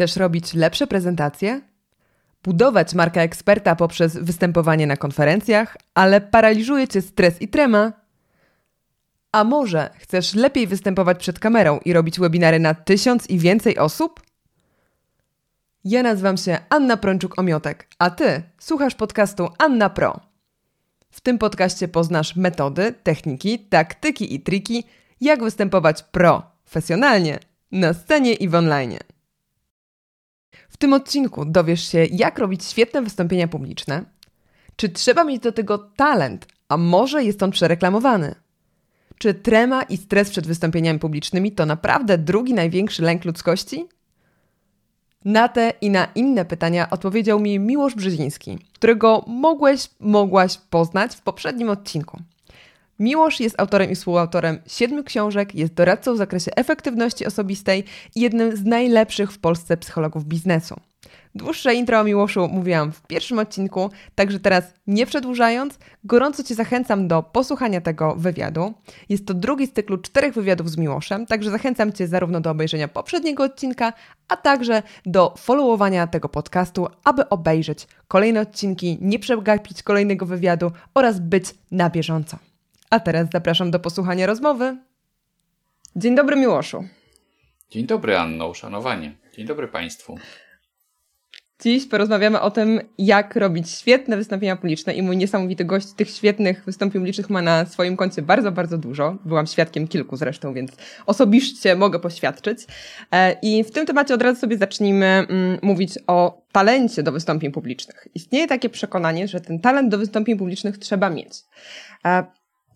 Chcesz robić lepsze prezentacje? Budować markę eksperta poprzez występowanie na konferencjach, ale paraliżuje cię stres i trema? A może chcesz lepiej występować przed kamerą i robić webinary na tysiąc i więcej osób? Ja nazywam się Anna Prączuk-Omiotek, a ty słuchasz podcastu Anna Pro. W tym podcaście poznasz metody, techniki, taktyki i triki, jak występować profesjonalnie na scenie i w online. Tym odcinku dowiesz się, jak robić świetne wystąpienia publiczne, czy trzeba mieć do tego talent, a może jest on przereklamowany. Czy trema i stres przed wystąpieniami publicznymi to naprawdę drugi największy lęk ludzkości? Na te i na inne pytania odpowiedział mi Miłosz Brzeziński, którego mogłeś, mogłaś poznać w poprzednim odcinku. Miłosz jest autorem i współautorem siedmiu książek, jest doradcą w zakresie efektywności osobistej i jednym z najlepszych w Polsce psychologów biznesu. Dłuższe intro o Miłoszu mówiłam w pierwszym odcinku, także teraz nie przedłużając, gorąco Cię zachęcam do posłuchania tego wywiadu. Jest to drugi z cyklu czterech wywiadów z Miłoszem, także zachęcam Cię zarówno do obejrzenia poprzedniego odcinka, a także do followowania tego podcastu, aby obejrzeć kolejne odcinki, nie przegapić kolejnego wywiadu oraz być na bieżąco. A teraz zapraszam do posłuchania rozmowy. Dzień dobry, Miłoszu. Dzień dobry, Anno, uszanowanie. Dzień dobry Państwu. Dziś porozmawiamy o tym, jak robić świetne wystąpienia publiczne i mój niesamowity gość tych świetnych wystąpień publicznych ma na swoim koncie bardzo, bardzo dużo. Byłam świadkiem kilku zresztą, więc osobiście mogę poświadczyć. E, I w tym temacie od razu sobie zacznijmy mm, mówić o talencie do wystąpień publicznych. Istnieje takie przekonanie, że ten talent do wystąpień publicznych trzeba mieć.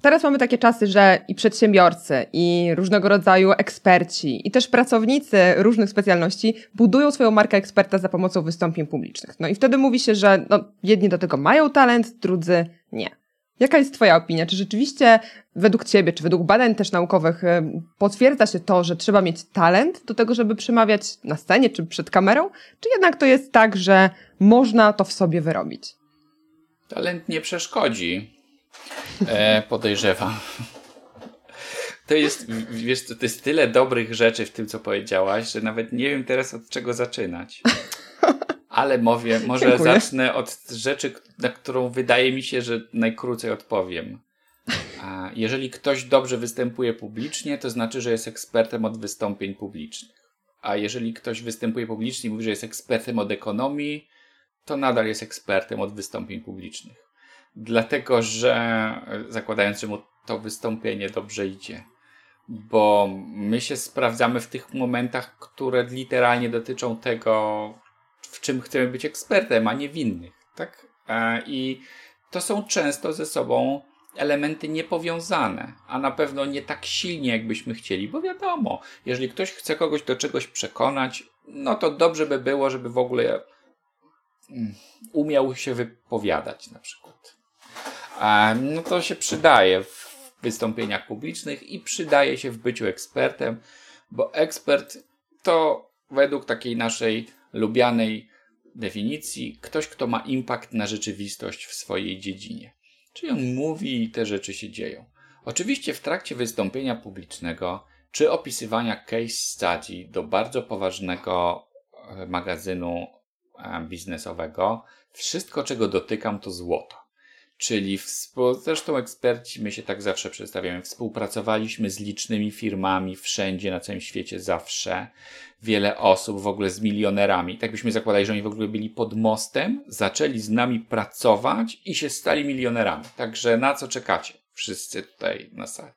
Teraz mamy takie czasy, że i przedsiębiorcy, i różnego rodzaju eksperci, i też pracownicy różnych specjalności budują swoją markę eksperta za pomocą wystąpień publicznych. No i wtedy mówi się, że no, jedni do tego mają talent, drudzy nie. Jaka jest Twoja opinia? Czy rzeczywiście według Ciebie, czy według badań też naukowych y, potwierdza się to, że trzeba mieć talent do tego, żeby przemawiać na scenie czy przed kamerą? Czy jednak to jest tak, że można to w sobie wyrobić? Talent nie przeszkodzi. E, podejrzewam. To jest, wiesz, to jest tyle dobrych rzeczy w tym, co powiedziałaś, że nawet nie wiem teraz od czego zaczynać. Ale mówię, może Dziękuję. zacznę od rzeczy, na którą wydaje mi się, że najkrócej odpowiem. A jeżeli ktoś dobrze występuje publicznie, to znaczy, że jest ekspertem od wystąpień publicznych. A jeżeli ktoś występuje publicznie i mówi, że jest ekspertem od ekonomii, to nadal jest ekspertem od wystąpień publicznych dlatego że zakładając, że mu to wystąpienie dobrze idzie. Bo my się sprawdzamy w tych momentach, które literalnie dotyczą tego, w czym chcemy być ekspertem, a nie w innych. Tak? E, I to są często ze sobą elementy niepowiązane, a na pewno nie tak silnie, jakbyśmy chcieli, bo wiadomo, jeżeli ktoś chce kogoś do czegoś przekonać, no to dobrze by było, żeby w ogóle mm, umiał się wypowiadać na przykład no to się przydaje w wystąpieniach publicznych i przydaje się w byciu ekspertem, bo ekspert to według takiej naszej lubianej definicji ktoś, kto ma impact na rzeczywistość w swojej dziedzinie. Czyli on mówi i te rzeczy się dzieją. Oczywiście w trakcie wystąpienia publicznego czy opisywania case study do bardzo poważnego e, magazynu e, biznesowego, wszystko czego dotykam to złoto. Czyli zresztą eksperci, my się tak zawsze przedstawiamy, współpracowaliśmy z licznymi firmami wszędzie na całym świecie zawsze. Wiele osób w ogóle z milionerami. Tak byśmy zakładali, że oni w ogóle byli pod mostem, zaczęli z nami pracować i się stali milionerami. Także na co czekacie? Wszyscy tutaj na sali.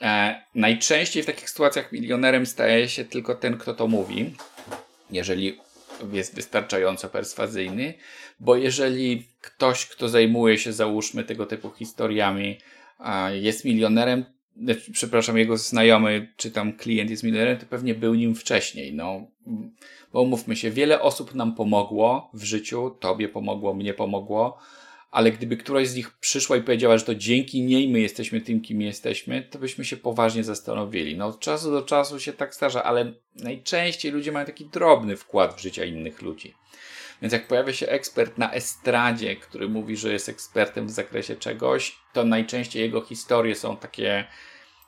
E, najczęściej w takich sytuacjach milionerem staje się tylko ten, kto to mówi. Jeżeli jest wystarczająco perswazyjny, bo jeżeli ktoś, kto zajmuje się, załóżmy, tego typu historiami, jest milionerem, znaczy, przepraszam, jego znajomy czy tam klient jest milionerem, to pewnie był nim wcześniej. No, bo umówmy się, wiele osób nam pomogło w życiu, tobie pomogło, mnie pomogło, ale gdyby któraś z nich przyszła i powiedziała, że to dzięki niej my jesteśmy tym, kim jesteśmy, to byśmy się poważnie zastanowili. No od czasu do czasu się tak starza, ale najczęściej ludzie mają taki drobny wkład w życie innych ludzi. Więc jak pojawia się ekspert na estradzie, który mówi, że jest ekspertem w zakresie czegoś, to najczęściej jego historie są takie,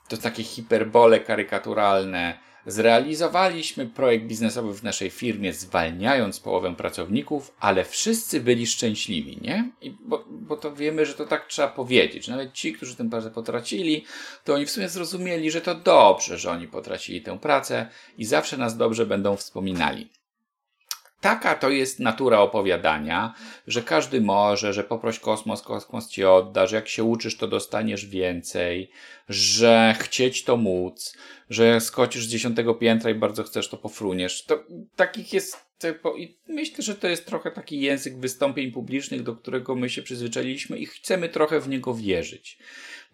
to takie hiperbole karykaturalne, Zrealizowaliśmy projekt biznesowy w naszej firmie, zwalniając połowę pracowników, ale wszyscy byli szczęśliwi, nie? I bo, bo to wiemy, że to tak trzeba powiedzieć. Nawet ci, którzy tę pracę potracili, to oni w sumie zrozumieli, że to dobrze, że oni potracili tę pracę i zawsze nas dobrze będą wspominali. Taka to jest natura opowiadania, że każdy może, że poproś kosmos, kosmos ci odda, że jak się uczysz, to dostaniesz więcej, że chcieć to móc, że skocisz z dziesiątego piętra i bardzo chcesz, to pofruniesz. To takich jest i myślę, że to jest trochę taki język wystąpień publicznych, do którego my się przyzwyczailiśmy i chcemy trochę w niego wierzyć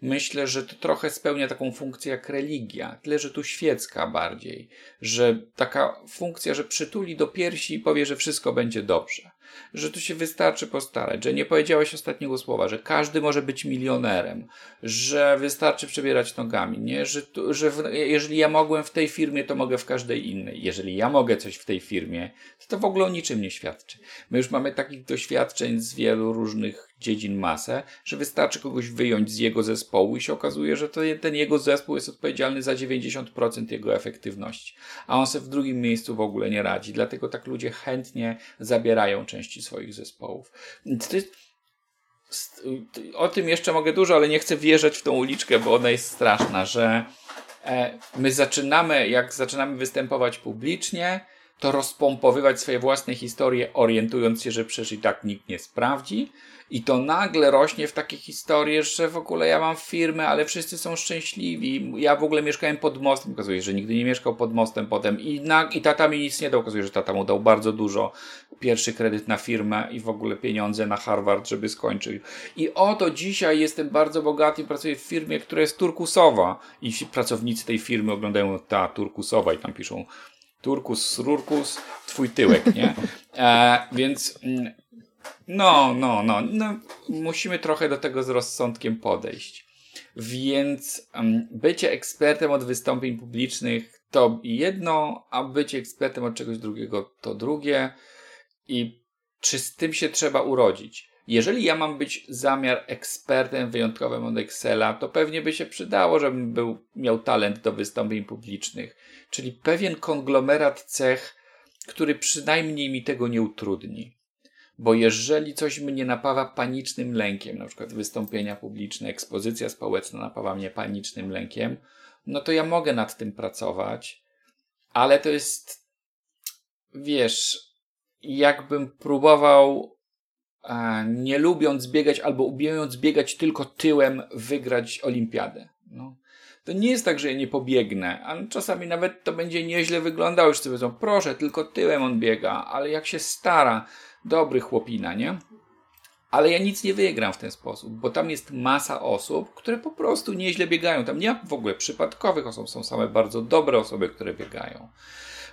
myślę, że to trochę spełnia taką funkcję jak religia, tyle że tu świecka bardziej, że taka funkcja, że przytuli do piersi i powie, że wszystko będzie dobrze, że tu się wystarczy postarać, że nie powiedziałeś ostatniego słowa, że każdy może być milionerem, że wystarczy przebierać nogami, nie? że, tu, że w, jeżeli ja mogłem w tej firmie, to mogę w każdej innej. Jeżeli ja mogę coś w tej firmie, to to w ogóle o niczym nie świadczy. My już mamy takich doświadczeń z wielu różnych dziedzin masę, że wystarczy kogoś wyjąć z jego zespołu i się okazuje, że to ten jego zespół jest odpowiedzialny za 90% jego efektywności, a on sobie w drugim miejscu w ogóle nie radzi. Dlatego tak ludzie chętnie zabierają części swoich zespołów. To jest, o tym jeszcze mogę dużo, ale nie chcę wjeżdżać w tą uliczkę, bo ona jest straszna, że e, my zaczynamy, jak zaczynamy występować publicznie, to rozpompowywać swoje własne historie, orientując się, że przecież i tak nikt nie sprawdzi, i to nagle rośnie w takie historie, że w ogóle ja mam firmę, ale wszyscy są szczęśliwi. Ja w ogóle mieszkałem pod mostem. Okazuje się, że nigdy nie mieszkał pod mostem potem. I, na, i tata mi nic nie dał. Okazuje się, że tata mu dał bardzo dużo. Pierwszy kredyt na firmę i w ogóle pieniądze na Harvard, żeby skończył. I oto dzisiaj jestem bardzo bogaty pracuję w firmie, która jest turkusowa. I pracownicy tej firmy oglądają ta turkusowa i tam piszą Turkus, Rurkus, twój tyłek, nie? E, więc mm, no, no, no, no, musimy trochę do tego z rozsądkiem podejść. Więc um, bycie ekspertem od wystąpień publicznych to jedno, a bycie ekspertem od czegoś drugiego to drugie. I czy z tym się trzeba urodzić? Jeżeli ja mam być zamiar ekspertem wyjątkowym od Excela, to pewnie by się przydało, żebym był, miał talent do wystąpień publicznych, czyli pewien konglomerat cech, który przynajmniej mi tego nie utrudni. Bo jeżeli coś mnie napawa panicznym lękiem, na przykład wystąpienia publiczne, ekspozycja społeczna napawa mnie panicznym lękiem, no to ja mogę nad tym pracować, ale to jest, wiesz, jakbym próbował, nie lubiąc biegać albo umiejąc biegać tylko tyłem, wygrać olimpiadę. No. To nie jest tak, że ja nie pobiegnę, a czasami nawet to będzie nieźle wyglądało. Już sobie powiedzą, proszę, tylko tyłem on biega, ale jak się stara, dobry chłopina, nie? Ale ja nic nie wygram w ten sposób, bo tam jest masa osób, które po prostu nieźle biegają. Tam nie ma w ogóle przypadkowych osób, są same bardzo dobre osoby, które biegają.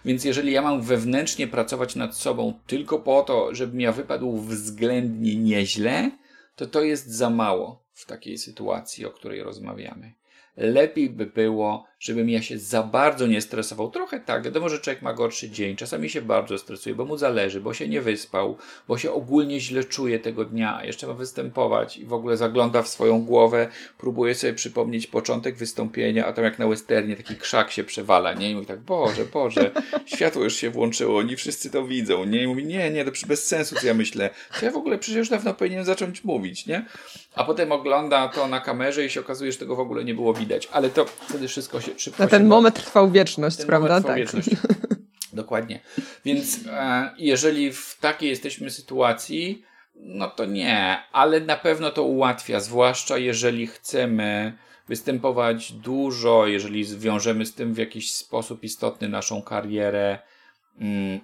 Więc jeżeli ja mam wewnętrznie pracować nad sobą tylko po to, żebym ja wypadł względnie nieźle, to to jest za mało w takiej sytuacji, o której rozmawiamy lepiej by było, żebym ja się za bardzo nie stresował. Trochę tak, wiadomo, że człowiek ma gorszy dzień, czasami się bardzo stresuje, bo mu zależy, bo się nie wyspał, bo się ogólnie źle czuje tego dnia, a jeszcze ma występować i w ogóle zagląda w swoją głowę, próbuje sobie przypomnieć początek wystąpienia, a tam jak na westernie taki krzak się przewala, nie? I mówi tak, Boże, Boże, światło już się włączyło, oni wszyscy to widzą, nie? I mówi, nie, nie, to bez sensu, co ja myślę. To ja w ogóle przecież dawno powinienem zacząć mówić, nie? A potem ogląda to na kamerze i się okazuje, że tego w ogóle nie było widać. Ale to wtedy wszystko się szybko. Na ten moment trwał wieczność, ten prawda? Moment trwał tak. Wieczność. Dokładnie. Więc e, jeżeli w takiej jesteśmy sytuacji, no to nie, ale na pewno to ułatwia, zwłaszcza jeżeli chcemy występować dużo, jeżeli zwiążemy z tym w jakiś sposób istotny naszą karierę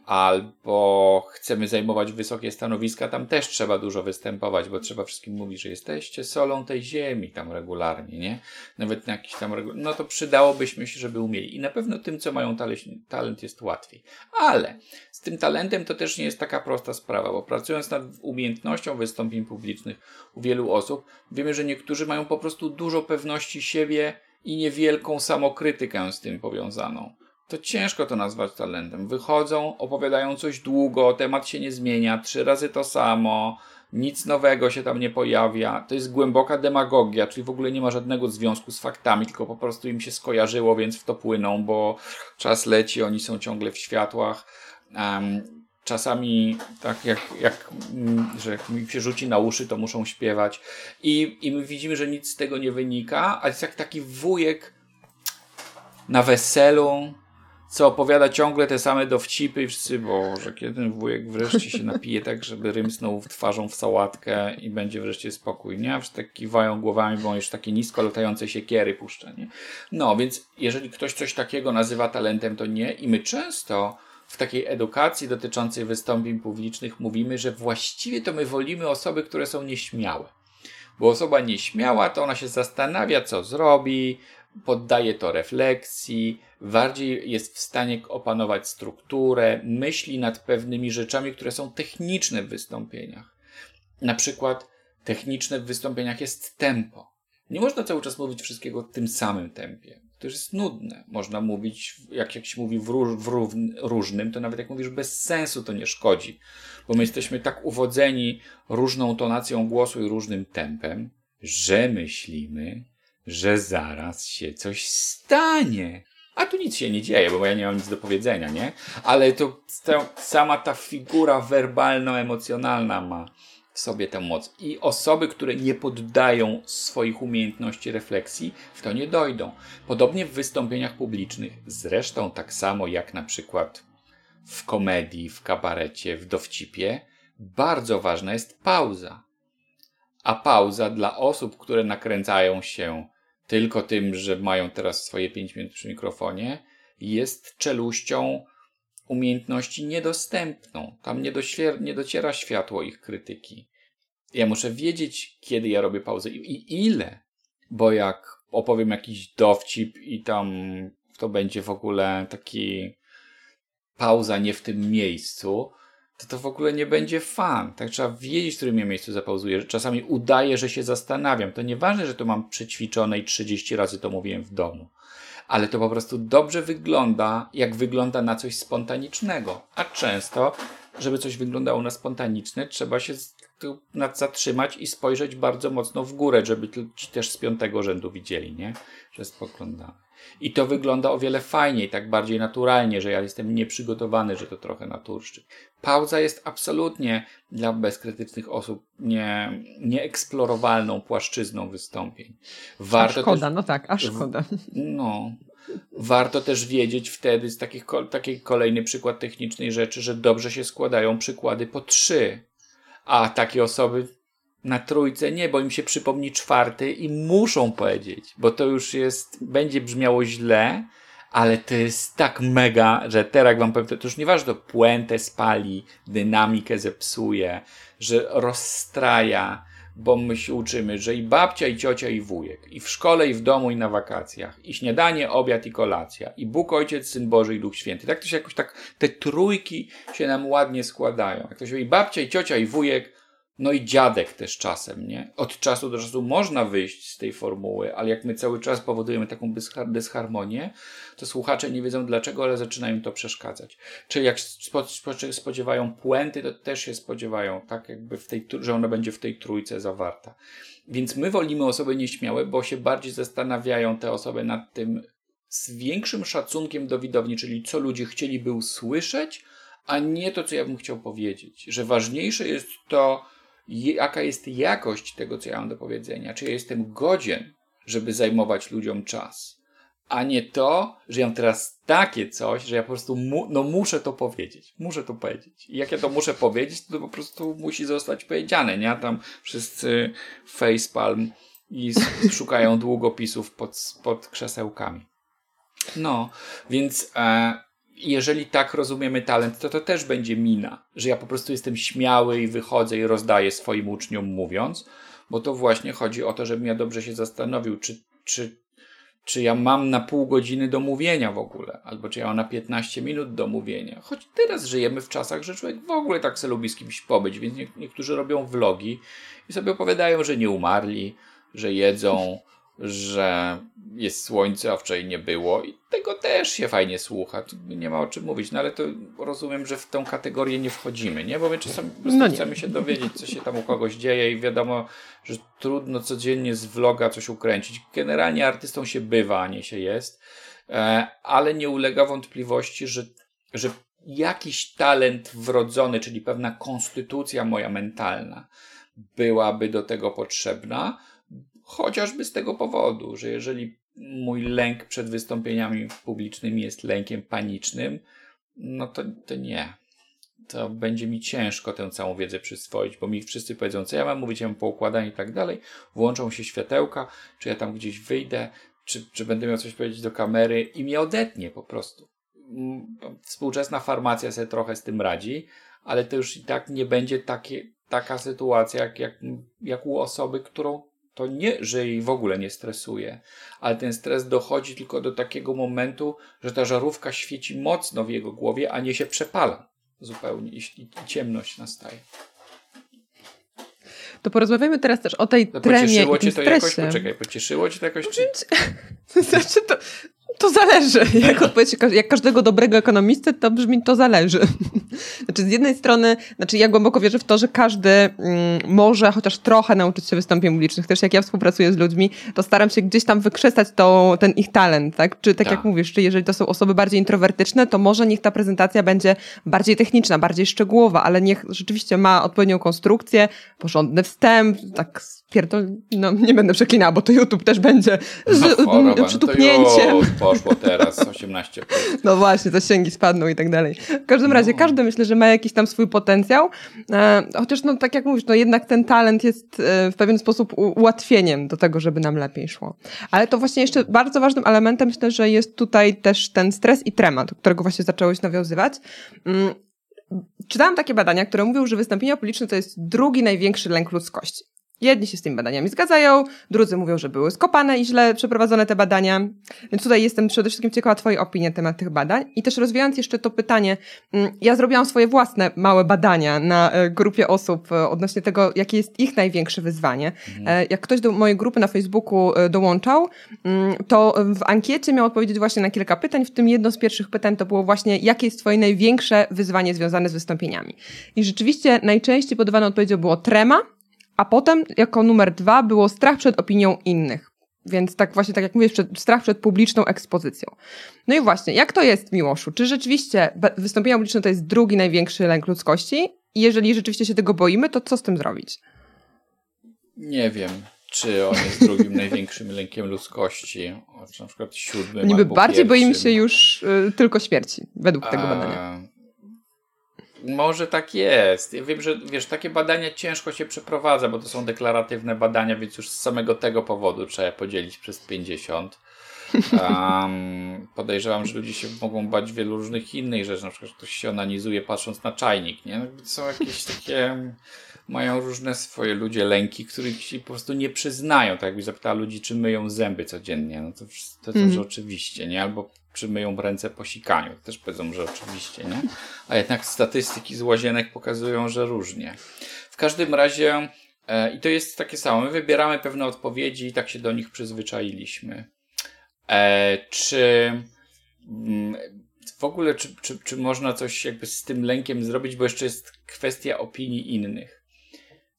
albo chcemy zajmować wysokie stanowiska, tam też trzeba dużo występować, bo trzeba wszystkim mówić, że jesteście solą tej ziemi tam regularnie, nie? Nawet na jakiś tam regu- no to przydałobyśmy się, żeby umieli. I na pewno tym, co mają talent, talent jest łatwiej. Ale z tym talentem to też nie jest taka prosta sprawa, bo pracując nad umiejętnością wystąpień publicznych u wielu osób, wiemy, że niektórzy mają po prostu dużo pewności siebie i niewielką samokrytykę z tym powiązaną to ciężko to nazwać talentem. Wychodzą, opowiadają coś długo, temat się nie zmienia, trzy razy to samo, nic nowego się tam nie pojawia. To jest głęboka demagogia, czyli w ogóle nie ma żadnego związku z faktami, tylko po prostu im się skojarzyło, więc w to płyną, bo czas leci, oni są ciągle w światłach. Um, czasami tak jak, jak mm, że mi się rzuci na uszy, to muszą śpiewać. I, I my widzimy, że nic z tego nie wynika, ale jest jak taki wujek na weselu, co opowiada ciągle te same dowcipy i wszyscy, że kiedy ten wujek wreszcie się napije tak, żeby rymsnął twarzą w sałatkę i będzie wreszcie spokój, nie? A wszyscy tak kiwają głowami, bo już takie nisko latające siekiery puszcza, nie? No, więc jeżeli ktoś coś takiego nazywa talentem, to nie. I my często w takiej edukacji dotyczącej wystąpień publicznych mówimy, że właściwie to my wolimy osoby, które są nieśmiałe. Bo osoba nieśmiała, to ona się zastanawia, co zrobi, poddaje to refleksji, bardziej jest w stanie opanować strukturę, myśli nad pewnymi rzeczami, które są techniczne w wystąpieniach. Na przykład techniczne w wystąpieniach jest tempo. Nie można cały czas mówić wszystkiego w tym samym tempie. To już jest nudne. Można mówić, jak, jak się mówi w, róż, w różnym, to nawet jak mówisz bez sensu, to nie szkodzi. Bo my jesteśmy tak uwodzeni różną tonacją głosu i różnym tempem, że myślimy, że zaraz się coś stanie. A tu nic się nie dzieje, bo ja nie mam nic do powiedzenia, nie? Ale to ta, sama ta figura werbalno-emocjonalna ma w sobie tę moc. I osoby, które nie poddają swoich umiejętności refleksji, w to nie dojdą. Podobnie w wystąpieniach publicznych, zresztą tak samo jak na przykład w komedii, w kabarecie, w dowcipie, bardzo ważna jest pauza. A pauza dla osób, które nakręcają się tylko tym, że mają teraz swoje 5 minut przy mikrofonie, jest czeluścią umiejętności niedostępną. Tam nie, doświer- nie dociera światło ich krytyki. Ja muszę wiedzieć, kiedy ja robię pauzę i ile. Bo jak opowiem jakiś dowcip i tam to będzie w ogóle taki pauza nie w tym miejscu, to to w ogóle nie będzie fan. Tak trzeba wiedzieć, w którym miejscu zapauzuję. Czasami udaje, że się zastanawiam. To nieważne, że to mam przećwiczone i 30 razy to mówiłem w domu. Ale to po prostu dobrze wygląda, jak wygląda na coś spontanicznego. A często, żeby coś wyglądało na spontaniczne, trzeba się zatrzymać i spojrzeć bardzo mocno w górę, żeby ci też z piątego rzędu widzieli, nie? Że spoglądamy. I to wygląda o wiele fajniej, tak bardziej naturalnie, że ja jestem nieprzygotowany, że to trochę naturszczyk. Pauza jest absolutnie dla bezkrytycznych osób nie, nieeksplorowalną płaszczyzną wystąpień. Warto a szkoda, też, no tak, a szkoda. No, warto też wiedzieć wtedy, z takich, taki kolejny przykład technicznej rzeczy, że dobrze się składają przykłady po trzy. A takie osoby na trójce nie, bo im się przypomni czwarty i muszą powiedzieć, bo to już jest, będzie brzmiało źle, ale to jest tak mega, że teraz wam powiem, to już nieważne, puentę spali, dynamikę zepsuje, że rozstraja, bo my się uczymy, że i babcia, i ciocia, i wujek, i w szkole, i w domu, i na wakacjach, i śniadanie, obiad, i kolacja, i Bóg, Ojciec, Syn Boży i Duch Święty. Tak to się jakoś tak, te trójki się nam ładnie składają. Jak to się i babcia, i ciocia, i wujek, no i dziadek też czasem, nie? Od czasu do czasu można wyjść z tej formuły, ale jak my cały czas powodujemy taką dysharmonię, to słuchacze nie wiedzą dlaczego, ale zaczynają im to przeszkadzać. Czyli jak spodziewają puenty, to też się spodziewają, tak jakby w tej, że ona będzie w tej trójce zawarta. Więc my wolimy osoby nieśmiałe, bo się bardziej zastanawiają te osoby nad tym z większym szacunkiem do widowni, czyli co ludzie chcieliby usłyszeć, a nie to, co ja bym chciał powiedzieć. Że ważniejsze jest to, jaka jest jakość tego, co ja mam do powiedzenia, czy ja jestem godzien, żeby zajmować ludziom czas, a nie to, że ja mam teraz takie coś, że ja po prostu mu, no muszę to powiedzieć, muszę to powiedzieć. I jak ja to muszę powiedzieć, to, to po prostu musi zostać powiedziane, nie? Tam wszyscy facepalm i szukają długopisów pod, pod krzesełkami. No, więc e, jeżeli tak rozumiemy talent, to to też będzie mina, że ja po prostu jestem śmiały i wychodzę i rozdaję swoim uczniom mówiąc, bo to właśnie chodzi o to, żebym ja dobrze się zastanowił, czy, czy, czy ja mam na pół godziny do mówienia w ogóle, albo czy ja mam na 15 minut do mówienia. Choć teraz żyjemy w czasach, że człowiek w ogóle tak se lubi z kimś pobyć, więc niektórzy robią vlogi i sobie opowiadają, że nie umarli, że jedzą, że jest słońce, a wczoraj nie było i tego też się fajnie słucha. Nie ma o czym mówić, no ale to rozumiem, że w tą kategorię nie wchodzimy, nie? Bo my czasami po prostu no chcemy się dowiedzieć, co się tam u kogoś dzieje i wiadomo, że trudno codziennie z vloga coś ukręcić. Generalnie artystą się bywa, a nie się jest, e, ale nie ulega wątpliwości, że, że jakiś talent wrodzony, czyli pewna konstytucja moja mentalna byłaby do tego potrzebna, chociażby z tego powodu, że jeżeli mój lęk przed wystąpieniami publicznymi jest lękiem panicznym, no to, to nie. To będzie mi ciężko tę całą wiedzę przyswoić, bo mi wszyscy powiedzą, co ja mam mówić, ja mam poukładanie i tak dalej. Włączą się światełka, czy ja tam gdzieś wyjdę, czy, czy będę miał coś powiedzieć do kamery i mnie odetnie po prostu. Mm, współczesna farmacja sobie trochę z tym radzi, ale to już i tak nie będzie takie, taka sytuacja, jak, jak, jak u osoby, którą to nie, że jej w ogóle nie stresuje, ale ten stres dochodzi tylko do takiego momentu, że ta żarówka świeci mocno w jego głowie, a nie się przepala zupełnie i ciemność nastaje. To porozmawiamy teraz też o tej to tremie pocieszyło i to stresie. jakoś, poczekaj, pocieszyło cię to jakoś? Czy... Znaczy to, to zależy. Jak odpowiedź, jak każdego dobrego ekonomisty, to brzmi to zależy. Znaczy, z jednej strony, znaczy ja głęboko wierzę w to, że każdy mm, może chociaż trochę nauczyć się wystąpień publicznych. Też jak ja współpracuję z ludźmi, to staram się gdzieś tam wykrzesać to, ten ich talent, tak? Czy tak, tak jak mówisz, czy jeżeli to są osoby bardziej introwertyczne, to może niech ta prezentacja będzie bardziej techniczna, bardziej szczegółowa, ale niech rzeczywiście ma odpowiednią konstrukcję, porządny wstęp, tak pierdol, no nie będę przeklinała, bo to YouTube też będzie no, choroba, przytupnięciem. No poszło teraz 18 No właśnie, zasięgi spadną i tak dalej. W każdym razie no. każdy myślę, że ma jakiś tam swój potencjał, e, chociaż no tak jak mówisz, no jednak ten talent jest e, w pewien sposób ułatwieniem do tego, żeby nam lepiej szło. Ale to właśnie jeszcze bardzo ważnym elementem myślę, że jest tutaj też ten stres i trema, do którego właśnie zacząłeś nawiązywać. Mm, czytałam takie badania, które mówią, że wystąpienia publiczne to jest drugi największy lęk ludzkości. Jedni się z tymi badaniami zgadzają, drudzy mówią, że były skopane i źle przeprowadzone te badania. Więc tutaj jestem przede wszystkim ciekawa Twojej opinii na temat tych badań. I też rozwijając jeszcze to pytanie, mm, ja zrobiłam swoje własne małe badania na e, grupie osób e, odnośnie tego, jakie jest ich największe wyzwanie. Mhm. E, jak ktoś do mojej grupy na Facebooku dołączał, mm, to w ankiecie miał odpowiedzieć właśnie na kilka pytań, w tym jedno z pierwszych pytań to było właśnie, jakie jest Twoje największe wyzwanie związane z wystąpieniami. I rzeczywiście najczęściej podawane odpowiedzią było trema, a potem, jako numer dwa, było strach przed opinią innych. Więc tak właśnie, tak jak mówię, przed, strach przed publiczną ekspozycją. No i właśnie, jak to jest, Miłoszu? Czy rzeczywiście wystąpienie publiczne to jest drugi największy lęk ludzkości? I jeżeli rzeczywiście się tego boimy, to co z tym zrobić? Nie wiem, czy on jest drugim największym lękiem ludzkości, czy na przykład siódmym Niby bardziej pierwszym. boimy się już y, tylko śmierci, według tego badania. Może tak jest. Ja wiem, że wiesz, takie badania ciężko się przeprowadza, bo to są deklaratywne badania, więc już z samego tego powodu trzeba podzielić przez 50. Um, podejrzewam, że ludzie się mogą bać wielu różnych innych rzeczy, na przykład ktoś się onanizuje patrząc na czajnik, nie? No, są jakieś takie, mają różne swoje ludzie lęki, których się po prostu nie przyznają. Tak jakby zapytała ludzi, czy myją zęby codziennie, no to, to, to mm. że oczywiście, nie? Albo czy myją ręce po sikaniu. Też powiedzą, że oczywiście, nie? A jednak statystyki z łazienek pokazują, że różnie. W każdym razie, e, i to jest takie samo, my wybieramy pewne odpowiedzi i tak się do nich przyzwyczailiśmy. E, czy mm, w ogóle, czy, czy, czy można coś jakby z tym lękiem zrobić, bo jeszcze jest kwestia opinii innych.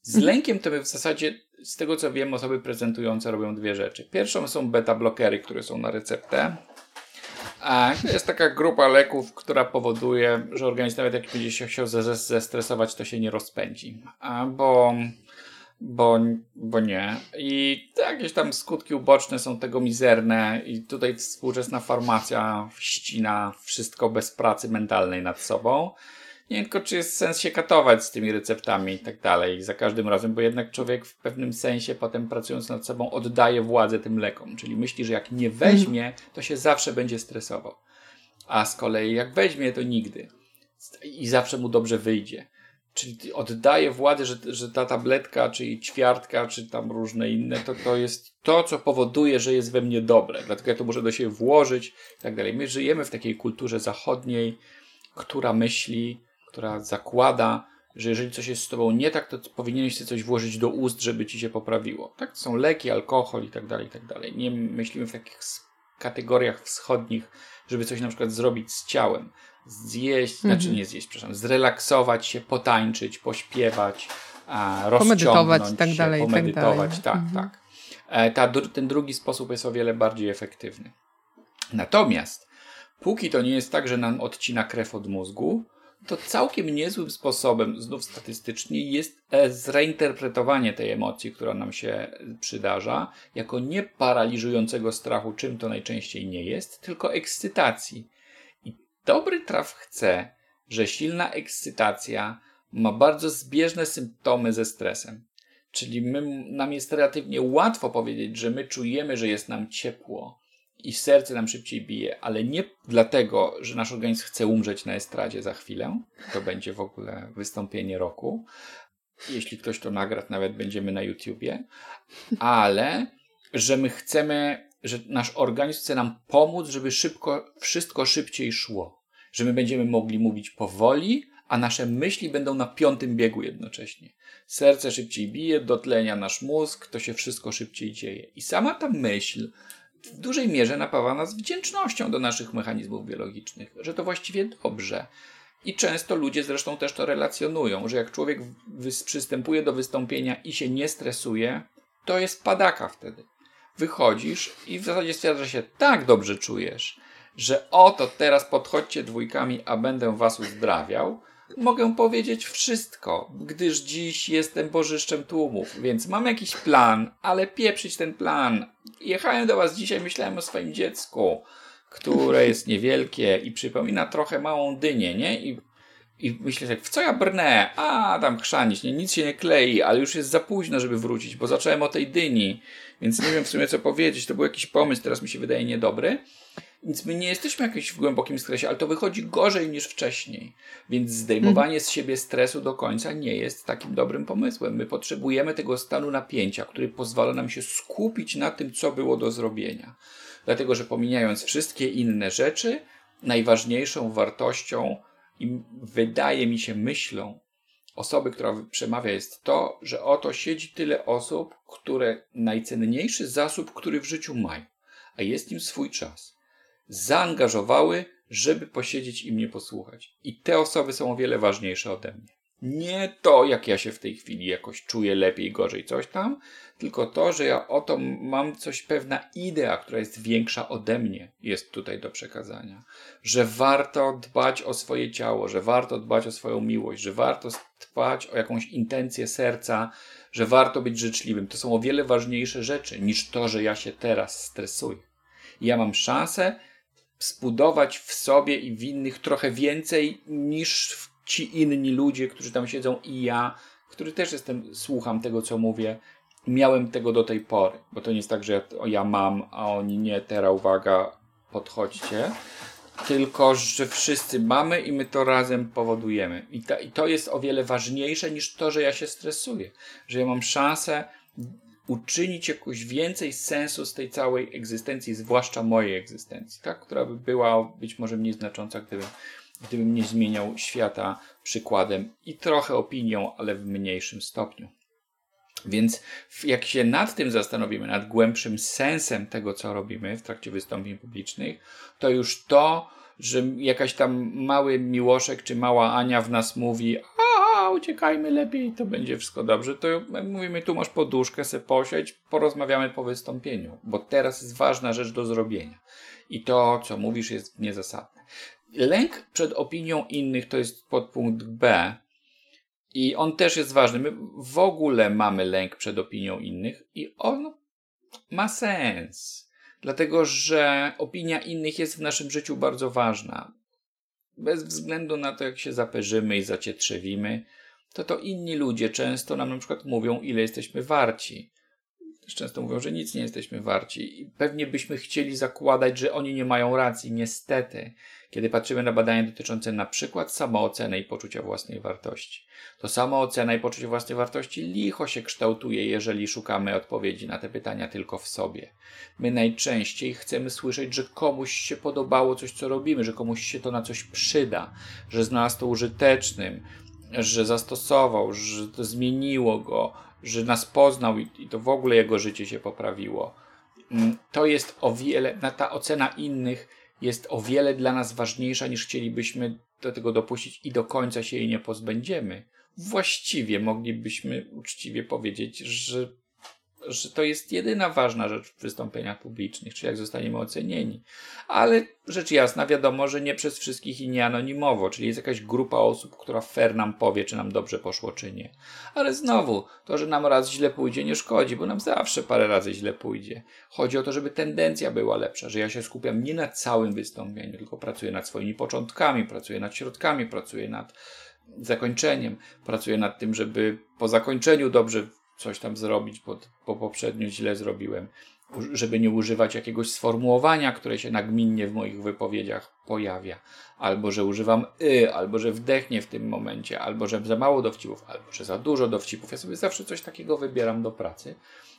Z mhm. lękiem to my w zasadzie, z tego co wiem, osoby prezentujące robią dwie rzeczy. Pierwszą są beta blokery, które są na receptę. A to jest taka grupa leków, która powoduje, że organizm nawet jak będzie się chciał zestresować, to się nie rozpędzi. A bo, bo, bo nie. I jakieś tam skutki uboczne są tego mizerne i tutaj współczesna farmacja ścina wszystko bez pracy mentalnej nad sobą. Nie wiem tylko, czy jest sens się katować z tymi receptami i tak dalej za każdym razem, bo jednak człowiek w pewnym sensie potem pracując nad sobą oddaje władzę tym lekom, czyli myśli, że jak nie weźmie, to się zawsze będzie stresował. A z kolei jak weźmie, to nigdy. I zawsze mu dobrze wyjdzie. Czyli oddaje władzę, że, że ta tabletka, czy ćwiartka, czy tam różne inne, to, to jest to, co powoduje, że jest we mnie dobre. Dlatego ja to muszę do siebie włożyć i tak dalej. My żyjemy w takiej kulturze zachodniej, która myśli, która zakłada, że jeżeli coś jest z tobą nie tak, to powinieneś sobie coś włożyć do ust, żeby ci się poprawiło. Tak? To są leki, alkohol i tak dalej, i tak dalej. Nie myślimy w takich kategoriach wschodnich, żeby coś na przykład zrobić z ciałem. Zjeść, znaczy mhm. znaczy nie zjeść, przepraszam, zrelaksować się, potańczyć, pośpiewać, a, rozciągnąć i tak dalej, się, pomedytować, tak, tak. Mhm. tak. E, ta, ten drugi sposób jest o wiele bardziej efektywny. Natomiast póki to nie jest tak, że nam odcina krew od mózgu, to całkiem niezłym sposobem, znów statystycznie, jest e, zreinterpretowanie tej emocji, która nam się przydarza, jako nie paraliżującego strachu, czym to najczęściej nie jest, tylko ekscytacji. I dobry traf chce, że silna ekscytacja ma bardzo zbieżne symptomy ze stresem. Czyli my, nam jest relatywnie łatwo powiedzieć, że my czujemy, że jest nam ciepło i serce nam szybciej bije, ale nie dlatego, że nasz organizm chce umrzeć na estradzie za chwilę. To będzie w ogóle wystąpienie roku. Jeśli ktoś to nagra, nawet będziemy na YouTubie, ale że my chcemy, że nasz organizm chce nam pomóc, żeby szybko, wszystko szybciej szło. Że my będziemy mogli mówić powoli, a nasze myśli będą na piątym biegu jednocześnie. Serce szybciej bije, dotlenia nasz mózg, to się wszystko szybciej dzieje. I sama ta myśl w dużej mierze napawa nas wdzięcznością do naszych mechanizmów biologicznych, że to właściwie dobrze. I często ludzie zresztą też to relacjonują, że jak człowiek przystępuje do wystąpienia i się nie stresuje, to jest padaka wtedy. Wychodzisz i w zasadzie stwierdza się, tak dobrze czujesz, że oto teraz podchodźcie dwójkami, a będę was uzdrawiał, mogę powiedzieć wszystko, gdyż dziś jestem bożyszczem tłumów, więc mam jakiś plan, ale pieprzyć ten plan. Jechałem do was dzisiaj, myślałem o swoim dziecku, które jest niewielkie i przypomina trochę małą dynię, nie? I, i myślę, w co ja brnę? A, tam chrzanić, nie? Nic się nie klei, ale już jest za późno, żeby wrócić, bo zacząłem o tej dyni, więc nie wiem w sumie co powiedzieć. To był jakiś pomysł, teraz mi się wydaje niedobry. Więc my nie jesteśmy jakoś w głębokim stresie, ale to wychodzi gorzej niż wcześniej. Więc zdejmowanie mhm. z siebie stresu do końca nie jest takim dobrym pomysłem. My potrzebujemy tego stanu napięcia, który pozwala nam się skupić na tym, co było do zrobienia. Dlatego, że pomijając wszystkie inne rzeczy, najważniejszą wartością i wydaje mi się myślą osoby, która przemawia, jest to, że oto siedzi tyle osób, które najcenniejszy zasób, który w życiu mają, a jest im swój czas zaangażowały, żeby posiedzieć i mnie posłuchać. I te osoby są o wiele ważniejsze ode mnie. Nie to, jak ja się w tej chwili jakoś czuję lepiej, gorzej, coś tam, tylko to, że ja oto mam coś, pewna idea, która jest większa ode mnie, jest tutaj do przekazania. Że warto dbać o swoje ciało, że warto dbać o swoją miłość, że warto dbać o jakąś intencję serca, że warto być życzliwym. To są o wiele ważniejsze rzeczy niż to, że ja się teraz stresuję. ja mam szansę zbudować w sobie i w innych trochę więcej niż ci inni ludzie, którzy tam siedzą i ja, który też jestem, słucham tego, co mówię. Miałem tego do tej pory, bo to nie jest tak, że ja, mam, a oni nie, teraz uwaga, podchodźcie, tylko że wszyscy mamy i my to razem powodujemy. I, I to jest o wiele ważniejsze niż to, że ja się stresuję, że ja mam szansę uczynić jakoś więcej sensu z tej całej egzystencji, zwłaszcza mojej egzystencji, tak? która by była być może mniej znacząca, gdybym, gdybym nie zmieniał świata przykładem i trochę opinią, ale w mniejszym stopniu. Więc jak się nad tym zastanowimy, nad głębszym sensem tego, co robimy w trakcie wystąpień publicznych, to już to, że jakaś tam mały Miłoszek czy mała Ania w nas mówi, uciekajmy lepiej, to będzie wszystko dobrze. To mówimy, tu masz poduszkę, se posiedź, porozmawiamy po wystąpieniu, bo teraz jest ważna rzecz do zrobienia. I to, co mówisz, jest niezasadne. Lęk przed opinią innych to jest podpunkt B. I on też jest ważny. My w ogóle mamy lęk przed opinią innych i on ma sens. Dlatego, że opinia innych jest w naszym życiu bardzo ważna bez względu na to, jak się zaperzymy i zacietrzewimy, to to inni ludzie często nam na przykład mówią, ile jesteśmy warci. Często mówią, że nic nie jesteśmy warci. I pewnie byśmy chcieli zakładać, że oni nie mają racji. Niestety, kiedy patrzymy na badania dotyczące na przykład samooceny i poczucia własnej wartości, to samoocena i poczucie własnej wartości licho się kształtuje, jeżeli szukamy odpowiedzi na te pytania tylko w sobie. My najczęściej chcemy słyszeć, że komuś się podobało coś, co robimy, że komuś się to na coś przyda, że znalazł to użytecznym, że zastosował, że to zmieniło go, że nas poznał i, i to w ogóle jego życie się poprawiło. Mm, to jest o wiele, ta ocena innych jest o wiele dla nas ważniejsza niż chcielibyśmy do tego dopuścić i do końca się jej nie pozbędziemy. Właściwie moglibyśmy uczciwie powiedzieć, że że to jest jedyna ważna rzecz w wystąpieniach publicznych, czy jak zostaniemy ocenieni. Ale rzecz jasna, wiadomo, że nie przez wszystkich i nie anonimowo, czyli jest jakaś grupa osób, która fair nam powie, czy nam dobrze poszło, czy nie. Ale znowu, to, że nam raz źle pójdzie, nie szkodzi, bo nam zawsze parę razy źle pójdzie. Chodzi o to, żeby tendencja była lepsza, że ja się skupiam nie na całym wystąpieniu, tylko pracuję nad swoimi początkami, pracuję nad środkami, pracuję nad zakończeniem, pracuję nad tym, żeby po zakończeniu dobrze coś tam zrobić, bo, bo poprzednio źle zrobiłem, żeby nie używać jakiegoś sformułowania, które się nagminnie w moich wypowiedziach pojawia, albo że używam y, albo że wdechnie w tym momencie, albo że za mało dowcipów, albo że za dużo dowcipów. Ja sobie zawsze coś takiego wybieram do pracy.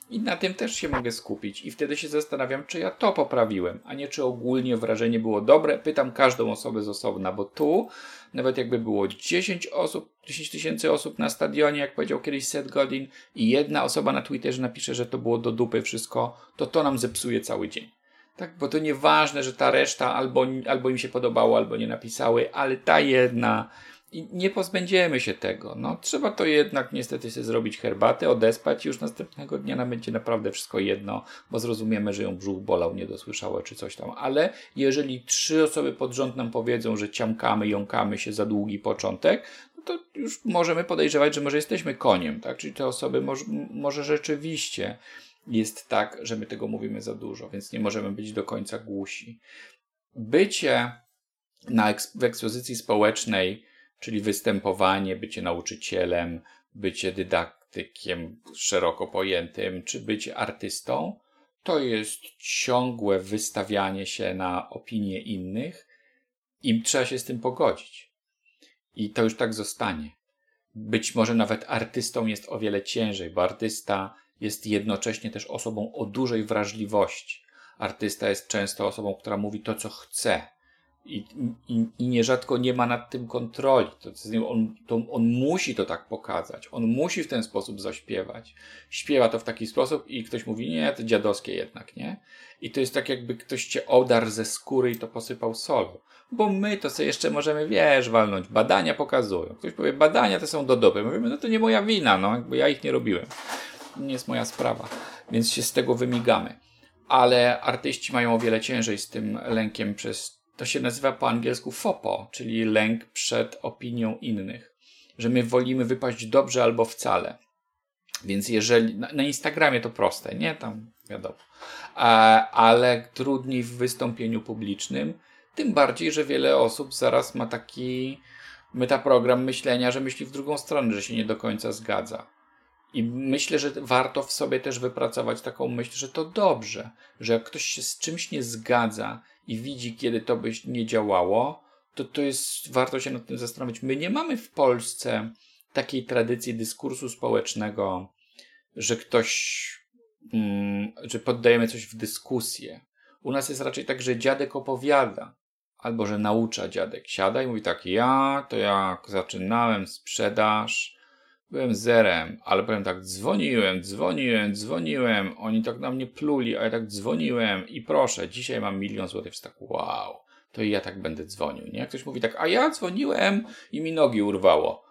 I na tym też się mogę skupić. I wtedy się zastanawiam, czy ja to poprawiłem, a nie czy ogólnie wrażenie było dobre. Pytam każdą osobę z osobna, bo tu nawet jakby było 10 osób, 10 tysięcy osób na stadionie, jak powiedział kiedyś Seth Godin, i jedna osoba na Twitterze napisze, że to było do dupy wszystko, to to nam zepsuje cały dzień. Tak, bo to nieważne, że ta reszta albo, albo im się podobało, albo nie napisały, ale ta jedna i nie pozbędziemy się tego. No, trzeba to jednak niestety sobie zrobić herbatę, odespać i już następnego dnia nam będzie naprawdę wszystko jedno, bo zrozumiemy, że ją brzuch bolał, nie dosłyszała czy coś tam. Ale jeżeli trzy osoby pod rząd nam powiedzą, że ciamkamy, jąkamy się za długi początek, no to już możemy podejrzewać, że może jesteśmy koniem, tak? Czyli te osoby może, może rzeczywiście jest tak, że my tego mówimy za dużo, więc nie możemy być do końca głusi. Bycie na w ekspozycji społecznej czyli występowanie, bycie nauczycielem, bycie dydaktykiem szeroko pojętym, czy bycie artystą, to jest ciągłe wystawianie się na opinie innych i trzeba się z tym pogodzić. I to już tak zostanie. Być może nawet artystą jest o wiele ciężej, bo artysta jest jednocześnie też osobą o dużej wrażliwości. Artysta jest często osobą, która mówi to, co chce, i, i, I nierzadko nie ma nad tym kontroli. To, on, to, on musi to tak pokazać. On musi w ten sposób zaśpiewać. Śpiewa to w taki sposób i ktoś mówi, nie, to dziadowskie jednak, nie? I to jest tak, jakby ktoś cię odarł ze skóry i to posypał solą. Bo my to sobie jeszcze możemy, wiesz, walnąć. Badania pokazują. Ktoś powie, badania te są do dupy. Mówimy, no to nie moja wina, no, jakby ja ich nie robiłem. Nie jest moja sprawa. Więc się z tego wymigamy. Ale artyści mają o wiele ciężej z tym lękiem przez to się nazywa po angielsku FOPO, czyli lęk przed opinią innych. Że my wolimy wypaść dobrze albo wcale. Więc jeżeli na, na Instagramie to proste, nie? Tam wiadomo. ale trudniej w wystąpieniu publicznym, tym bardziej, że wiele osób zaraz ma taki metaprogram myślenia, że myśli w drugą stronę, że się nie do końca zgadza. I myślę, że warto w sobie też wypracować taką myśl, że to dobrze, że jak ktoś się z czymś nie zgadza i widzi, kiedy to by nie działało, to to jest, warto się nad tym zastanowić. My nie mamy w Polsce takiej tradycji dyskursu społecznego, że ktoś, mm, że poddajemy coś w dyskusję. U nas jest raczej tak, że dziadek opowiada, albo że naucza dziadek. Siada i mówi tak, ja to jak zaczynałem sprzedaż, byłem zerem, ale powiem tak, dzwoniłem, dzwoniłem, dzwoniłem, oni tak na mnie pluli, a ja tak dzwoniłem i proszę, dzisiaj mam milion złotych, tak wow, to i ja tak będę dzwonił, nie? Ktoś mówi tak, a ja dzwoniłem i mi nogi urwało.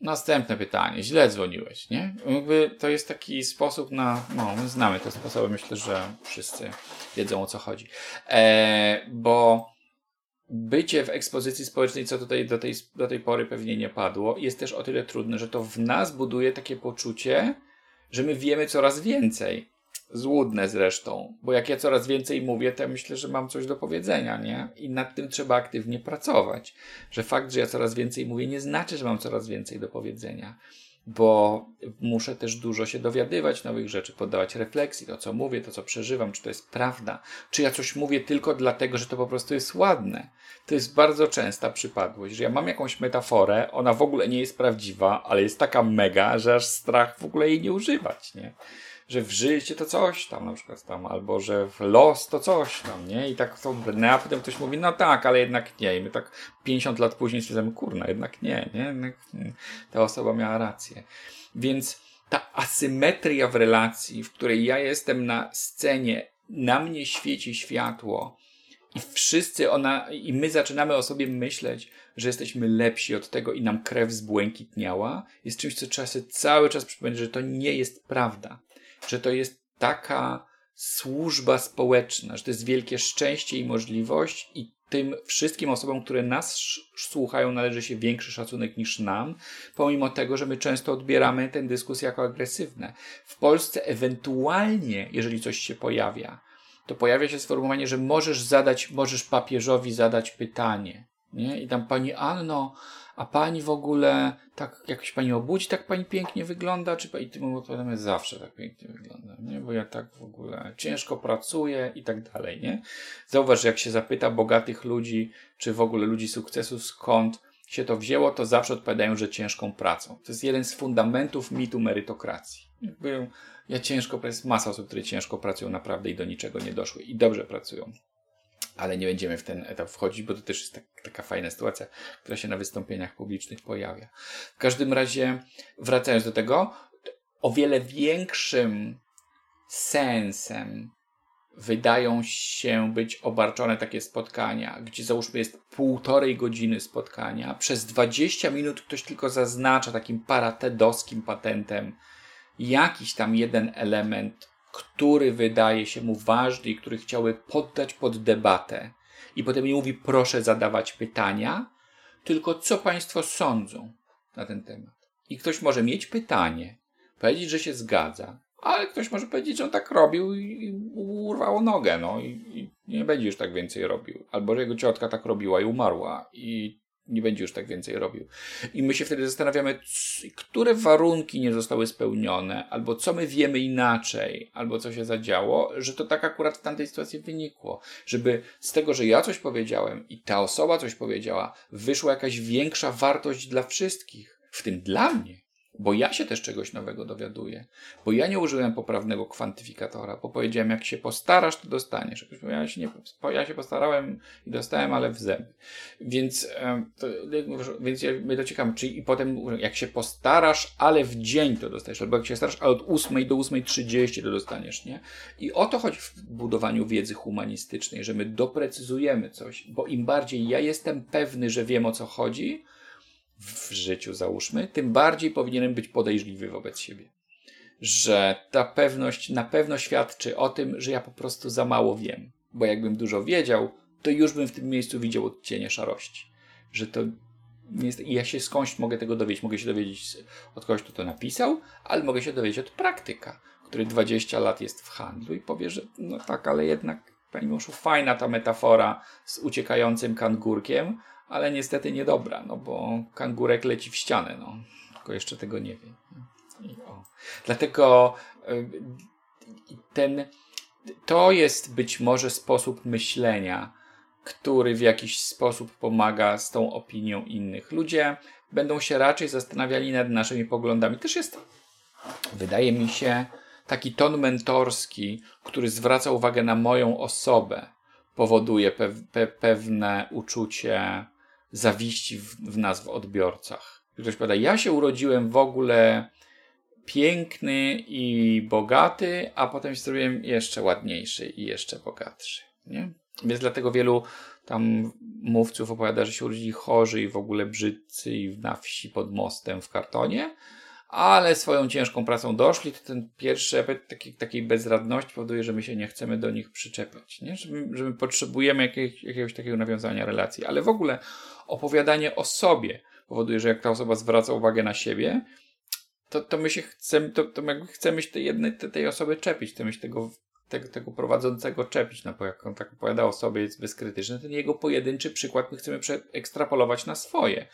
Następne pytanie, źle dzwoniłeś, nie? Jakby to jest taki sposób na, no, my znamy te sposoby, myślę, że wszyscy wiedzą o co chodzi. E, bo bycie w ekspozycji społecznej, co tutaj do tej, do tej pory pewnie nie padło, jest też o tyle trudne, że to w nas buduje takie poczucie, że my wiemy coraz więcej. Złudne zresztą, bo jak ja coraz więcej mówię, to myślę, że mam coś do powiedzenia, nie? I nad tym trzeba aktywnie pracować. Że fakt, że ja coraz więcej mówię, nie znaczy, że mam coraz więcej do powiedzenia bo muszę też dużo się dowiadywać nowych rzeczy, poddawać refleksji, to co mówię, to co przeżywam, czy to jest prawda, czy ja coś mówię tylko dlatego, że to po prostu jest ładne. To jest bardzo częsta przypadłość, że ja mam jakąś metaforę, ona w ogóle nie jest prawdziwa, ale jest taka mega, że aż strach w ogóle jej nie używać, nie? Że w życie to coś tam na przykład tam, albo że w los to coś tam, nie? I tak to brnę, a potem ktoś mówi, no tak, ale jednak nie. I my tak 50 lat później stwierdzamy, kurna, jednak nie, nie? Jednak ta osoba miała rację. Więc ta asymetria w relacji, w której ja jestem na scenie, na mnie świeci światło i wszyscy ona, i my zaczynamy o sobie myśleć, że jesteśmy lepsi od tego i nam krew zbłękitniała, jest czymś, co trzeba sobie cały czas przypomnieć, że to nie jest prawda. Że to jest taka służba społeczna, że to jest wielkie szczęście i możliwość i tym wszystkim osobom, które nas słuchają, należy się większy szacunek niż nam, pomimo tego, że my często odbieramy tę dyskusję jako agresywne. W Polsce ewentualnie, jeżeli coś się pojawia, to pojawia się sformułowanie, że możesz zadać, możesz papieżowi zadać pytanie. Nie? I tam pani Anno, a pani w ogóle tak jakoś pani obudzi, tak pani pięknie wygląda, czy i ty mu zawsze tak pięknie wygląda, nie? Bo ja tak w ogóle ciężko pracuję i tak dalej, nie? Zauważ, jak się zapyta bogatych ludzi, czy w ogóle ludzi sukcesu, skąd się to wzięło, to zawsze odpowiadają, że ciężką pracą. To jest jeden z fundamentów mitu merytokracji. Jakby ja ciężko, jest masa osób, które ciężko pracują naprawdę i do niczego nie doszły i dobrze pracują ale nie będziemy w ten etap wchodzić, bo to też jest tak, taka fajna sytuacja, która się na wystąpieniach publicznych pojawia. W każdym razie, wracając do tego, o wiele większym sensem wydają się być obarczone takie spotkania, gdzie załóżmy jest półtorej godziny spotkania, przez 20 minut ktoś tylko zaznacza takim paratedowskim patentem jakiś tam jeden element który wydaje się mu ważny i który chciałby poddać pod debatę. I potem nie mówi, proszę zadawać pytania, tylko co Państwo sądzą na ten temat. I ktoś może mieć pytanie, powiedzieć, że się zgadza, ale ktoś może powiedzieć, że on tak robił i, urwało nogę, no i, i nie będzie już tak więcej robił. Albo że jego ciotka tak robiła i umarła i nie będzie już tak więcej robił. I my się wtedy zastanawiamy, które warunki nie zostały spełnione, albo co my wiemy inaczej, albo co się zadziało, że to tak akurat w tamtej sytuacji wynikło. Żeby z tego, że ja coś powiedziałem i ta osoba coś powiedziała, wyszła jakaś większa wartość dla wszystkich, w tym dla mnie bo ja się też czegoś nowego dowiaduję, bo ja nie użyłem poprawnego kwantyfikatora, bo powiedziałem, jak się postarasz, to dostaniesz. Ja się, nie, ja się postarałem i dostałem, ale w zęby. Więc, to, więc my dociekamy, czyli i potem, jak się postarasz, ale w dzień to dostajesz, albo jak się starasz, ale od 8 do 8.30 to dostaniesz, nie? I o to chodzi w budowaniu wiedzy humanistycznej, że my doprecyzujemy coś, bo im bardziej ja jestem pewny, że wiem o co chodzi, w życiu, załóżmy, tym bardziej powinienem być podejrzliwy wobec siebie. Że ta pewność na pewno świadczy o tym, że ja po prostu za mało wiem. Bo jakbym dużo wiedział, to już bym w tym miejscu widział odcienie szarości. Że to jest, ja się skądś mogę tego dowiedzieć. Mogę się dowiedzieć od kogoś, kto to napisał, ale mogę się dowiedzieć od praktyka, który 20 lat jest w handlu i powie, że no tak, ale jednak, pani mążu, fajna ta metafora z uciekającym kangurkiem, ale niestety niedobra, no bo kangurek leci w ścianę, no. Tylko jeszcze tego nie wie. Dlatego y, ten, to jest być może sposób myślenia, który w jakiś sposób pomaga z tą opinią innych. Ludzie będą się raczej zastanawiali nad naszymi poglądami. Też jest, wydaje mi się, taki ton mentorski, który zwraca uwagę na moją osobę, powoduje pe pe pewne uczucie zawiści w, w nas, w odbiorcach. Ktoś powiada, ja się urodziłem w ogóle piękny i bogaty, a potem się zrobiłem jeszcze ładniejszy i jeszcze bogatszy. Nie? Więc dlatego wielu tam mówców opowiada, że się urodzili chorzy i w ogóle brzydcy i na wsi pod mostem w kartonie, ale swoją ciężką pracą doszli, to ten pierwszy efekt takiej, takiej bezradności powoduje, że my się nie chcemy do nich przyczepiać, nie? Że, my, że my potrzebujemy jakiegoś, jakiegoś takiego nawiązania relacji. Ale w ogóle opowiadanie o sobie powoduje, że jak ta osoba zwraca uwagę na siebie, to, to my się chcemy, to, to jakby chcemy się tej jednej, tej osoby czepić, chcemy się tego, tego, tego prowadzącego czepić, no bo jak on tak opowiada o sobie, jest bezkrytyczny, ten jego pojedynczy przykład my chcemy ekstrapolować na swoje.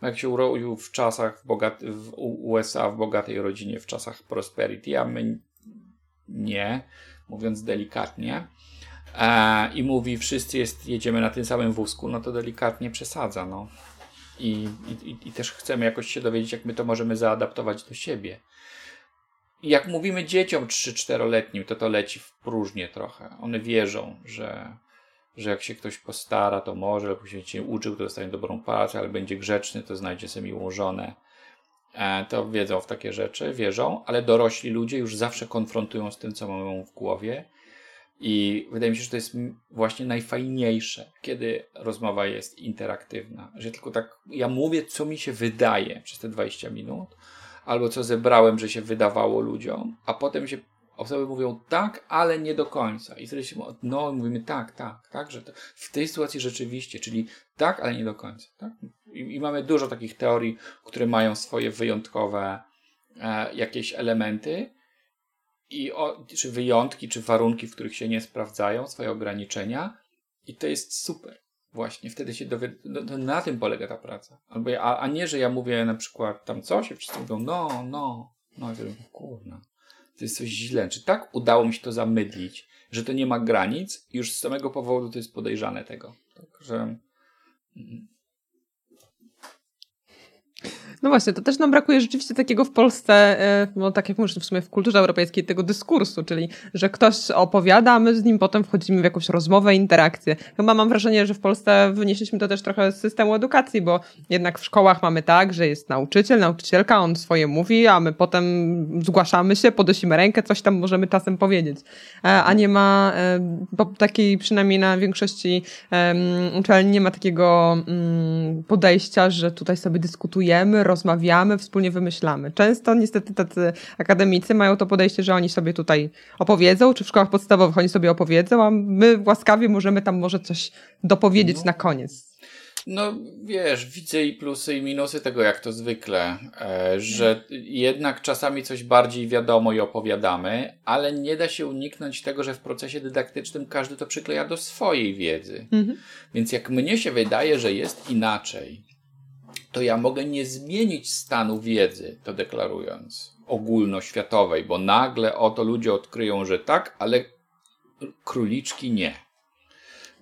Bo jak się urodził w czasach w, bogat- w USA, w bogatej rodzinie, w czasach prosperity, a my nie, mówiąc delikatnie, e, i mówi, wszyscy jest, jedziemy na tym samym wózku, no to delikatnie przesadza, no. I, i, I też chcemy jakoś się dowiedzieć, jak my to możemy zaadaptować do siebie. Jak mówimy dzieciom 3-4-letnim, to to leci w próżnię trochę. One wierzą, że, że jak się ktoś postara, to może, albo się nie uczył, to dostanie dobrą pracę, ale będzie grzeczny, to znajdzie sobie miłą żonę. E, to wiedzą w takie rzeczy, wierzą, ale dorośli ludzie już zawsze konfrontują z tym, co mają w głowie. I wydaje mi się, że to jest właśnie najfajniejsze, kiedy rozmowa jest interaktywna. Że tylko tak ja mówię, co mi się wydaje przez te 20 minut, albo co zebrałem, że się wydawało ludziom, a potem się osoby mówią tak, ale nie do końca. I wtedy się no, mówimy tak, tak, tak, że to, w tej sytuacji rzeczywiście, czyli tak, ale nie do końca. Tak? I, I, mamy dużo takich teorii, które mają swoje wyjątkowe e, jakieś elementy, i o, czy wyjątki, czy warunki, w których się nie sprawdzają, swoje ograniczenia, i to jest super. Właśnie, wtedy się dowiedzą, no, na tym polega ta praca. Albo ja, a, a nie, że ja mówię na przykład tam coś, i wszyscy mówią, no, no, no, i mówię, kurna, to jest coś źle. Czy tak udało mi się to zamydlić, że to nie ma granic? Już z samego powodu to jest podejrzane tego. Tak, że... Mm, no właśnie, to też nam brakuje rzeczywiście takiego w Polsce, e, no tak jak mówisz, w sumie w kulturze europejskiej, tego dyskursu, czyli że ktoś opowiada, a my z nim potem wchodzimy w jakąś rozmowę, interakcję. Chyba mam wrażenie, że w Polsce wynieśliśmy to też trochę z systemu edukacji, bo jednak w szkołach mamy tak, że jest nauczyciel, nauczycielka, on swoje mówi, a my potem zgłaszamy się, podnosimy rękę, coś tam możemy czasem powiedzieć. E, a nie ma e, takiej, przynajmniej na większości uczelni nie ma takiego mm, podejścia, że tutaj sobie dyskutujemy, rozmawiamy, wspólnie wymyślamy. Często niestety tacy akademicy mają to podejście, że oni sobie tutaj opowiedzą, czy w szkołach podstawowych oni sobie opowiedzą, a my łaskawie możemy tam może coś dopowiedzieć no. na koniec. No wiesz, widzę i plusy i minusy tego, jak to zwykle, e, że jednak czasami coś bardziej wiadomo i opowiadamy, ale nie da się uniknąć tego, że w procesie dydaktycznym każdy to przykleja do swojej wiedzy. Mhm. Więc jak mnie się wydaje, że jest inaczej, to ja mogę nie zmienić stanu wiedzy, to deklarując, ogólnoświatowej, bo nagle oto ludzie odkryją, że tak, ale króliczki nie.